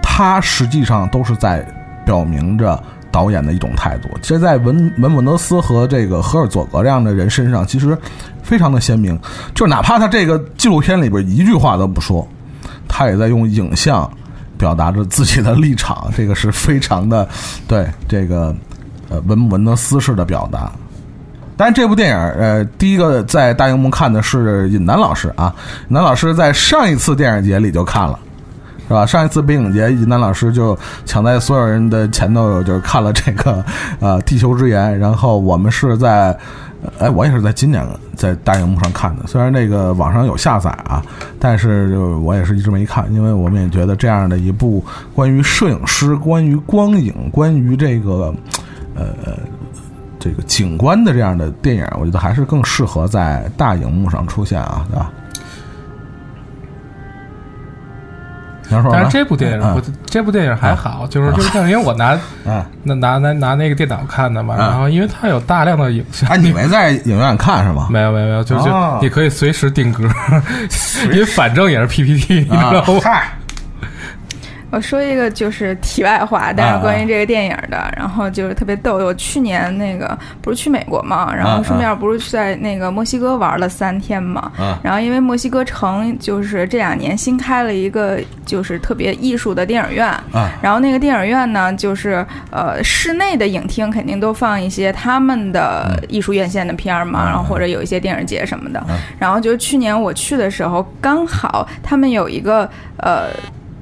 他实际上都是在表明着导演的一种态度。其实，在文文本德斯和这个荷尔佐格这样的人身上，其实非常的鲜明。就哪怕他这个纪录片里边一句话都不说，他也在用影像表达着自己的立场。这个是非常的对这个呃文文德斯式的表达。当然，这部电影，呃，第一个在大荧幕看的是尹楠老师啊，尹楠老师在上一次电影节里就看了。是吧？上一次北影节，尹楠老师就抢在所有人的前头，就是看了这个呃《地球之眼》，然后我们是在，哎，我也是在今年在大荧幕上看的。虽然那个网上有下载啊，但是我也是一直没看，因为我们也觉得这样的一部关于摄影师、关于光影、关于这个呃这个景观的这样的电影，我觉得还是更适合在大荧幕上出现啊，对吧？但是这部电影这部电影还好，就是就是像因为我拿嗯。那拿拿拿那个电脑看的嘛，嗯然后因为它有大量的影像，哎，你没在影院看是吗？没有没有没有，就就哦。你可以随时定格，因为反正也是 PPT，你知啊道吗？嗨，我说一个就是题外话，但是关于这个电影的，然后就是特别逗。我去年那个不是去美国嘛，然后顺便不是在那个墨西哥玩了三天嘛，嗯然后因为墨西哥城就是这两年新开了一个就是特别艺术的电影院，啊然后那个电影院呢，就是呃室内的影厅肯定都放一些他们的艺术院线的片儿嘛，嗯然后或者有一些电影节什么的嗯。然后就是去年我去的时候，刚好他们有一个呃。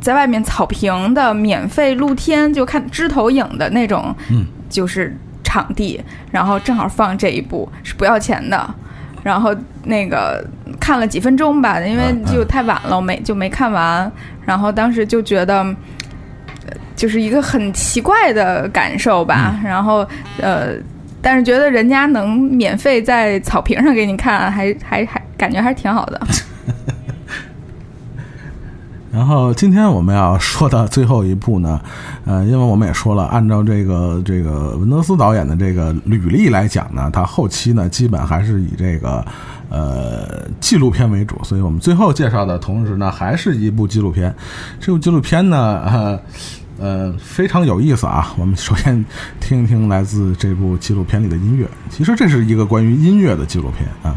在外面草坪的免费露天，就看枝头影的那种，嗯，就是场地，然后正好放这一部是不要钱的，然后那个看了几分钟吧，因为就太晚了，我没就没看完，然后当时就觉得。呃就是一个很奇怪的感受吧，嗯然后呃，但是觉得人家能免费在草坪上给你看，还还还感觉还是挺好的。然后今天我们要说的最后一部呢，呃，因为我们也说了，按照这个这个文德斯导演的这个履历来讲呢，他后期呢基本还是以这个呃纪录片为主，所以我们最后介绍的同时呢，还是一部纪录片。这部纪录片呢，呃呃非常有意思啊。我们首先听一听来自这部纪录片里的音乐，其实这是一个关于音乐的纪录片啊。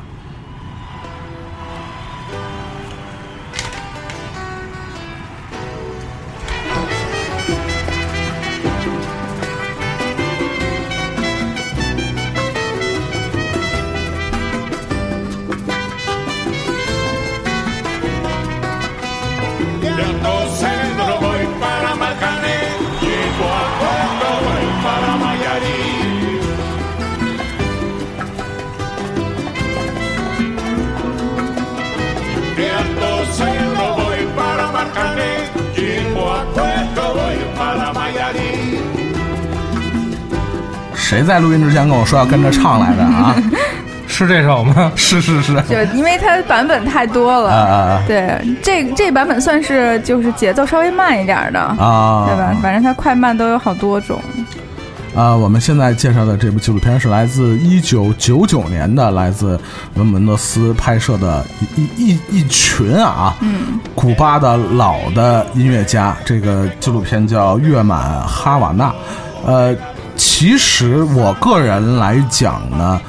谁在录音之前跟我说要跟着唱来着啊？是这首吗？是是是，就因为它版本太多了，啊啊对，这这版本算是就是节奏稍微慢一点儿的，啊！对吧？反正它快慢都有好多种。啊，我们现在介绍的这部纪录片是来自一九九九年的，来自文门德斯拍摄的一一一一群啊，嗯，古巴的老的音乐家。这个纪录片叫《月满哈瓦那》。呃，其实我个人来讲呢，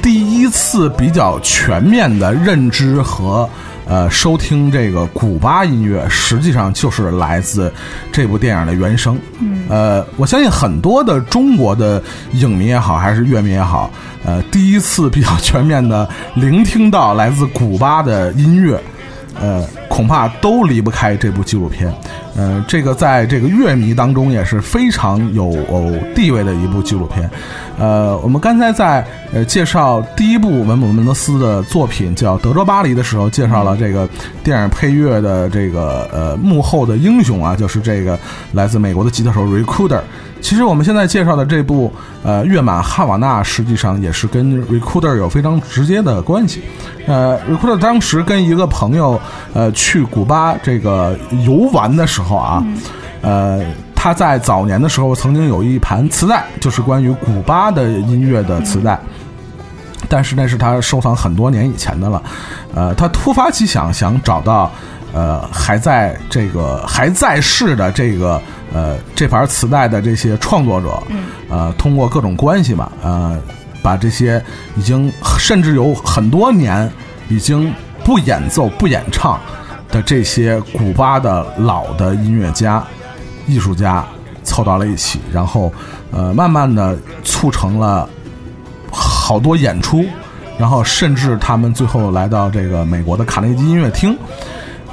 第一次比较全面的认知和呃收听这个古巴音乐，实际上就是来自这部电影的原声。嗯，呃，我相信很多的中国的影迷也好，还是乐迷也好，呃，第一次比较全面的聆听到来自古巴的音乐。呃，恐怕都离不开这部纪录片。呃，这个在这个乐迷当中也是非常有地位的一部纪录片。呃，我们刚才在呃介绍第一部文姆门德斯的作品叫《德州巴黎》的时候，介绍了这个电影配乐的这个呃幕后的英雄啊，就是这个来自美国的吉他手 Recorder。其实我们现在介绍的这部呃《月满哈瓦那》，实际上也是跟 Recorder 有非常直接的关系。呃，Recorder 当时跟一个朋友呃去古巴这个游玩的时候啊，呃，他在早年的时候曾经有一盘磁带，就是关于古巴的音乐的磁带。但是那是他收藏很多年以前的了，呃，他突发奇想，想找到呃还在这个还在世的这个呃这盘磁带的这些创作者，呃，通过各种关系吧，呃，把这些已经甚至有很多年已经不演奏不演唱的这些古巴的老的音乐家、艺术家凑到了一起，然后呃，慢慢的促成了。好多演出，然后甚至他们最后来到这个美国的卡内基音乐厅，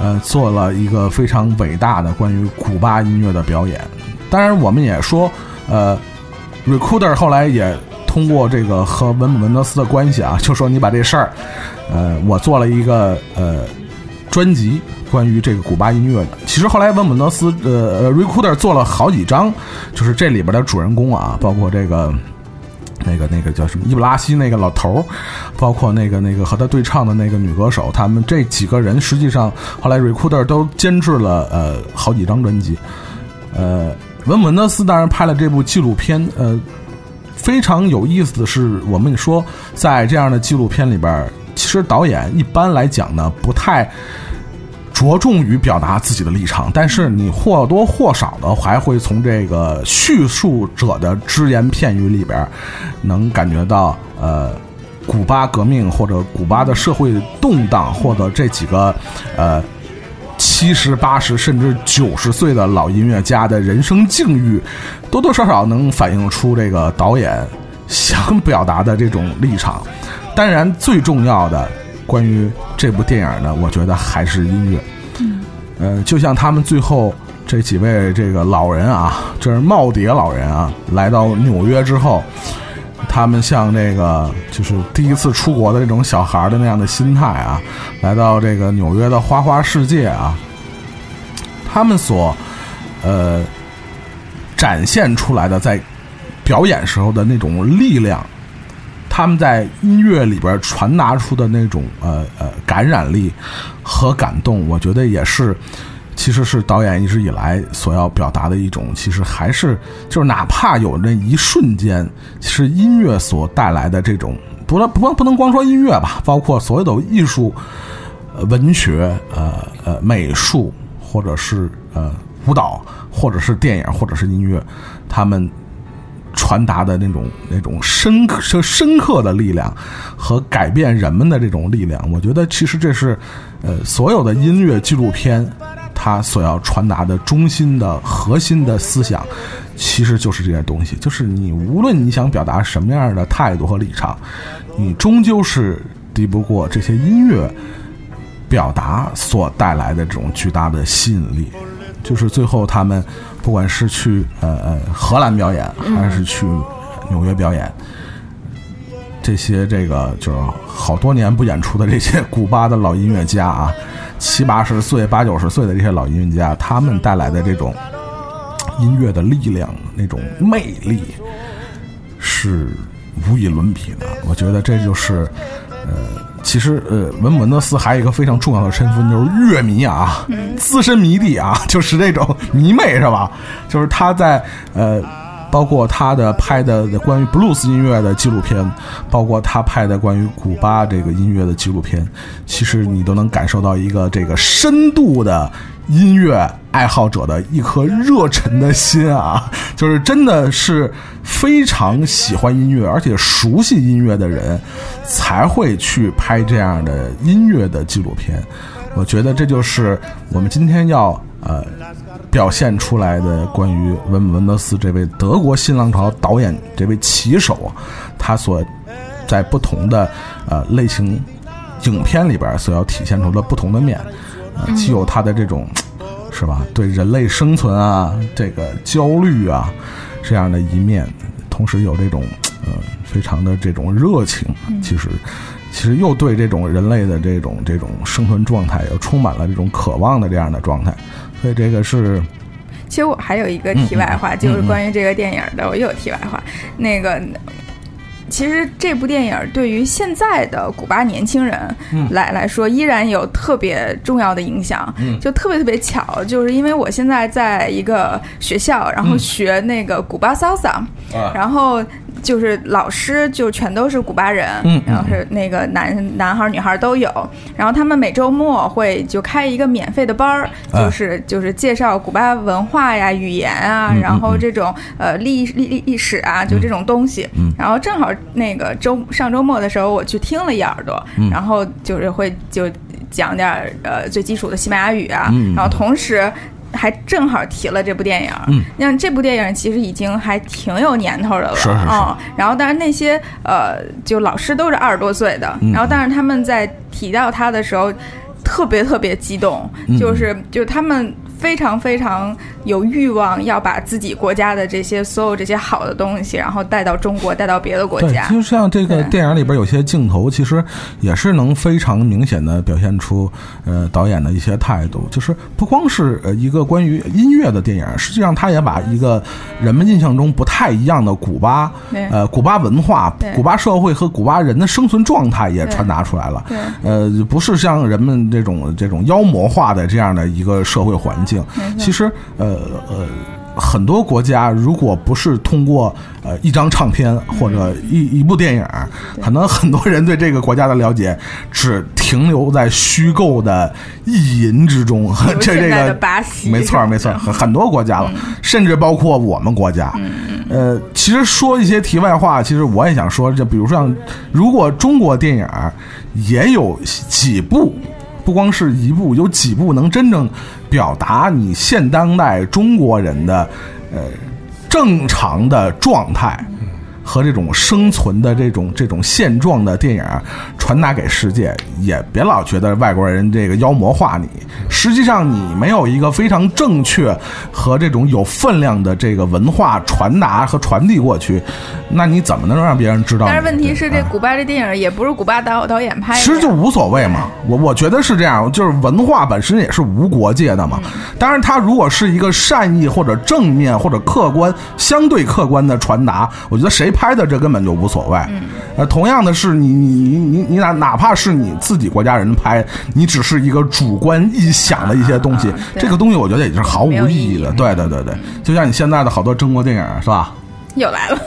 呃，做了一个非常伟大的关于古巴音乐的表演。当然，我们也说，呃，Recorder 后来也通过这个和文姆文德斯的关系啊，就说你把这事儿，呃，我做了一个呃专辑关于这个古巴音乐的。其实后来文姆文德斯呃 Recorder 做了好几张，就是这里边的主人公啊，包括这个。那个那个叫什么伊布拉希那个老头儿，包括那个那个和他对唱的那个女歌手，他们这几个人实际上后来 Recorder 都监制了呃好几张专辑。呃，文文德斯当然拍了这部纪录片，呃，非常有意思的是，我们说在这样的纪录片里边，其实导演一般来讲呢不太。着重于表达自己的立场，但是你或多或少的还会从这个叙述者的只言片语里边，能感觉到呃，古巴革命或者古巴的社会动荡，或者这几个呃七十八十甚至九十岁的老音乐家的人生境遇，多多少少能反映出这个导演想表达的这种立场。当然，最重要的。关于这部电影呢，我觉得还是音乐。嗯，呃，就像他们最后这几位这个老人啊，这是耄耋老人啊，来到纽约之后，他们像这个就是第一次出国的这种小孩的那样的心态啊，来到这个纽约的花花世界啊，他们所呃展现出来的在表演时候的那种力量。他们在音乐里边传达出的那种呃呃感染力和感动，我觉得也是，其实是导演一直以来所要表达的一种，其实还是就是哪怕有那一瞬间，其实音乐所带来的这种，不能不不能光说音乐吧，包括所有的艺术、文学、呃呃美术，或者是呃舞蹈，或者是电影，或者是音乐，他们。传达的那种那种深刻、深刻的力量和改变人们的这种力量，我觉得其实这是，呃，所有的音乐纪录片它所要传达的中心的核心的思想，其实就是这些东西。就是你无论你想表达什么样的态度和立场，你终究是敌不过这些音乐表达所带来的这种巨大的吸引力。就是最后他们。不管是去呃呃荷兰表演，还是去纽约表演，这些这个就是好多年不演出的这些古巴的老音乐家啊，七八十岁、八九十岁的这些老音乐家，他们带来的这种音乐的力量、那种魅力，是无与伦比的。我觉得这就是呃。其实，呃，文姆文德斯还有一个非常重要的身份，就是乐迷啊，资深迷弟啊，就是这种迷妹是吧？就是他在呃，包括他的拍的关于布鲁斯音乐的纪录片，包括他拍的关于古巴这个音乐的纪录片，其实你都能感受到一个这个深度的。音乐爱好者的一颗热忱的心啊，就是真的是非常喜欢音乐，而且熟悉音乐的人，才会去拍这样的音乐的纪录片。我觉得这就是我们今天要呃表现出来的关于文文德斯这位德国新浪潮导演这位旗手，他所在不同的呃类型影片里边所要体现出的不同的面，既有他的这种是吧，对人类生存啊，这个焦虑啊这样的一面，同时有这种呃非常的这种热情，其实其实又对这种人类的这种这种生存状态又充满了这种渴望的这样的状态，所以这个是其实我还有一个题外话，就是关于这个电影的，我又有题外话。那个，其实这部电影对于现在的古巴年轻人来、来说，依然有特别重要的影响。就特别特别巧，就是因为我现在在一个学校，然后学那个古巴 salsa，、然后。就是老师就全都是古巴人，嗯然后是那个男男孩儿女孩儿都有，然后他们每周末会就开一个免费的班儿，哎。就是就是介绍古巴文化呀、语言啊，嗯然后这种呃历历历历史啊，就这种东西。嗯。然后正好那个周上周末的时候，我去听了一耳朵，嗯。然后就是会就讲点儿呃最基础的西班牙语啊，嗯。然后同时。还正好提了这部电影，嗯。那这部电影其实已经还挺有年头的了，是是是。嗯然后，但是那些呃，就老师都是二十多岁的，嗯。然后，但是他们在提到他的时候，特别特别激动，嗯。就是就是他们非常非常有欲望要把自己国家的这些所有这些好的东西，然后带到中国，带到别的国对，家。就像这个电影里边有些镜头，其实也是能非常明显的表现出呃导演的一些态度。就是不光是呃一个关于音乐的电影，实际上他也把一个人们印象中不太一样的古巴呃古巴文化、古巴社会和古巴人的生存状态也传达出来了。对呃，不是像人们这种这种妖魔化的这样的一个社会环境。其实，呃呃，很多国家如果不是通过呃一张唱片或者一一部电影，可能很多人对这个国家的了解只停留在虚构的意淫之中。这这个巴西没错没错，很很多国家了，甚至包括我们国家。呃，其实说一些题外话，其实我也想说，就比如像，如果中国电影也有几部，不光是一部，有几部能真正表达你现当代中国人的呃正常的状态。和这种生存的这种这种现状的电影传达给世界，也别老觉得外国人这个妖魔化你。实际上，你没有一个非常正确和这种有分量的这个文化传达和传递过去，那你怎么能让别人知道？但是问题是，这啊古巴这电影也不是古巴导导演拍的，其实就无所谓嘛，我我觉得是这样，就是文化本身也是无国界的嘛。当然，它如果是一个善意或者正面或者客观、相对客观的传达，我觉得谁拍的这根本就无所谓。呃，同样的是，你你你你你哪哪怕是你自己国家人拍，你只是一个主观臆想的一些东西啊，这个东西我觉得也是毫无意义的。对对对对，就像你现在的好多中国电影是吧？又来了，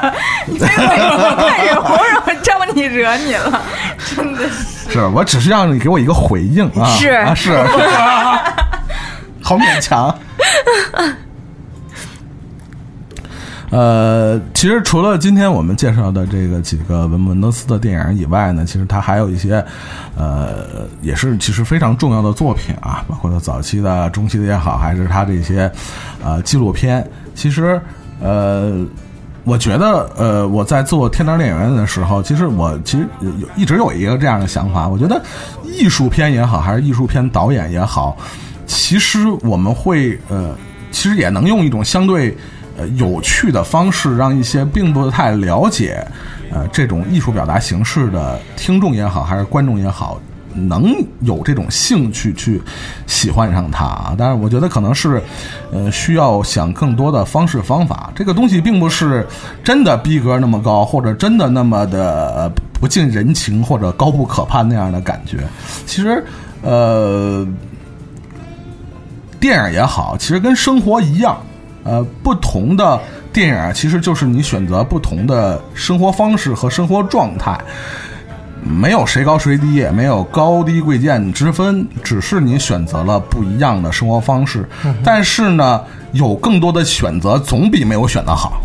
你这个看着红惹招你惹你了，真的是。是我只是让你给我一个回应啊，是啊是是，好勉强。呃，其实除了今天我们介绍的这个几个文文德斯的电影以外呢，其实他还有一些，呃，也是其实非常重要的作品啊，包括他早期的、中期的也好，还是他这些呃纪录片。其实，呃，我觉得，呃，我在做天堂电影院的时候，其实我其实有有一直有一个这样的想法，我觉得艺术片也好，还是艺术片导演也好，其实我们会呃，其实也能用一种相对有趣的方式，让一些并不太了解呃这种艺术表达形式的听众也好，还是观众也好。能有这种兴趣去喜欢上它啊，但是我觉得可能是，呃，需要想更多的方式方法。这个东西并不是真的逼格那么高，或者真的那么的不近人情或者高不可攀那样的感觉。其实，呃，电影也好，其实跟生活一样，呃，不同的电影其实就是你选择不同的生活方式和生活状态。没有谁高谁低，也没有高低贵贱之分，只是你选择了不一样的生活方式。但是呢，有更多的选择总比没有选择好。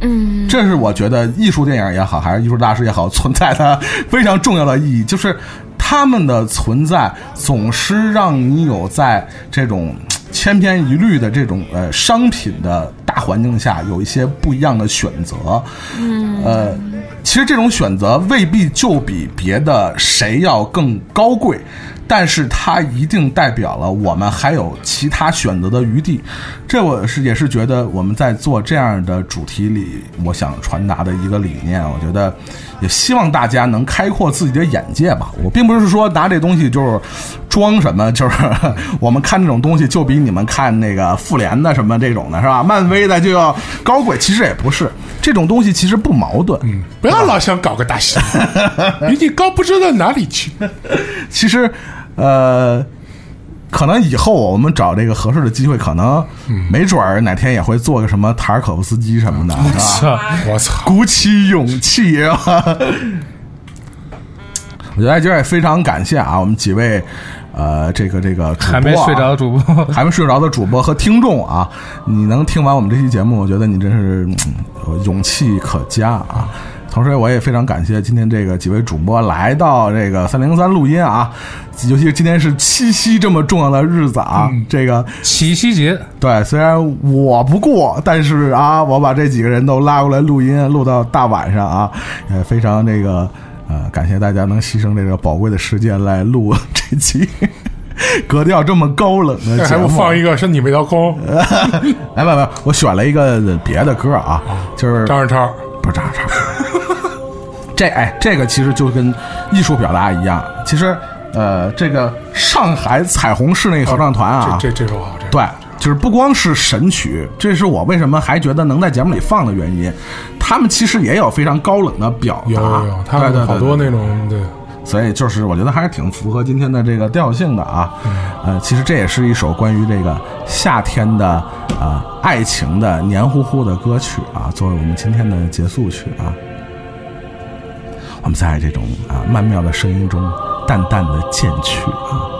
嗯，这是我觉得艺术电影也好，还是艺术大师也好，存在的非常重要的意义，就是他们的存在总是让你有在这种嘖千篇一律的这种呃商品的大环境下有一些不一样的选择。嗯，呃，其实这种选择未必就比别的谁要更高贵。但是它一定代表了我们还有其他选择的余地，这我是也是觉得我们在做这样的主题里，我想传达的一个理念。我觉得也希望大家能开阔自己的眼界吧。我并不是说拿这东西就是装什么，就是我们看这种东西就比你们看那个复联的什么这种的是吧？漫威的就要高贵，其实也不是，这种东西其实不矛盾。嗯，不要老想搞个大戏，比 你高不知道哪里去。其实，呃，可能以后我们找这个合适的机会，可能没准儿哪天也会做个什么塔尔可夫斯基什么的，是吧？我操！鼓起勇气啊！我觉得今儿也非常感谢啊，我们几位呃，这个这个主播啊还没睡着的主播，还没睡着的主播和听众啊，你能听完我们这期节目，我觉得你真是嗯勇气可嘉啊！同时，我也非常感谢今天这个几位主播来到这个三零三录音啊，尤其是今天是七夕这么重要的日子啊，这个七夕节，对，虽然我不过，但是啊，我把这几个人都拉过来录音，录到大晚上啊，也，非常这个呃，感谢大家能牺牲这个宝贵的时间来录这期格调这么高冷的节目。还不放一个身体没掏空？哎，没有没有，我选了一个别的歌啊，就是张二超，不是张二超。这哎，这个其实就跟艺术表达一样。其实，呃，这个上海彩虹室内合唱团啊，这这这首好，这对，就是不光是神曲，这是我为什么还觉得能在节目里放的原因。他们其实也有非常高冷的表达，有有有，他们好多那种对。所以就是我觉得还是挺符合今天的这个调性的啊。呃，其实这也是一首关于这个夏天的啊、爱情的黏糊糊的歌曲啊，作为我们今天的结束曲啊。我们在这种啊曼妙的声音中淡淡的渐去啊。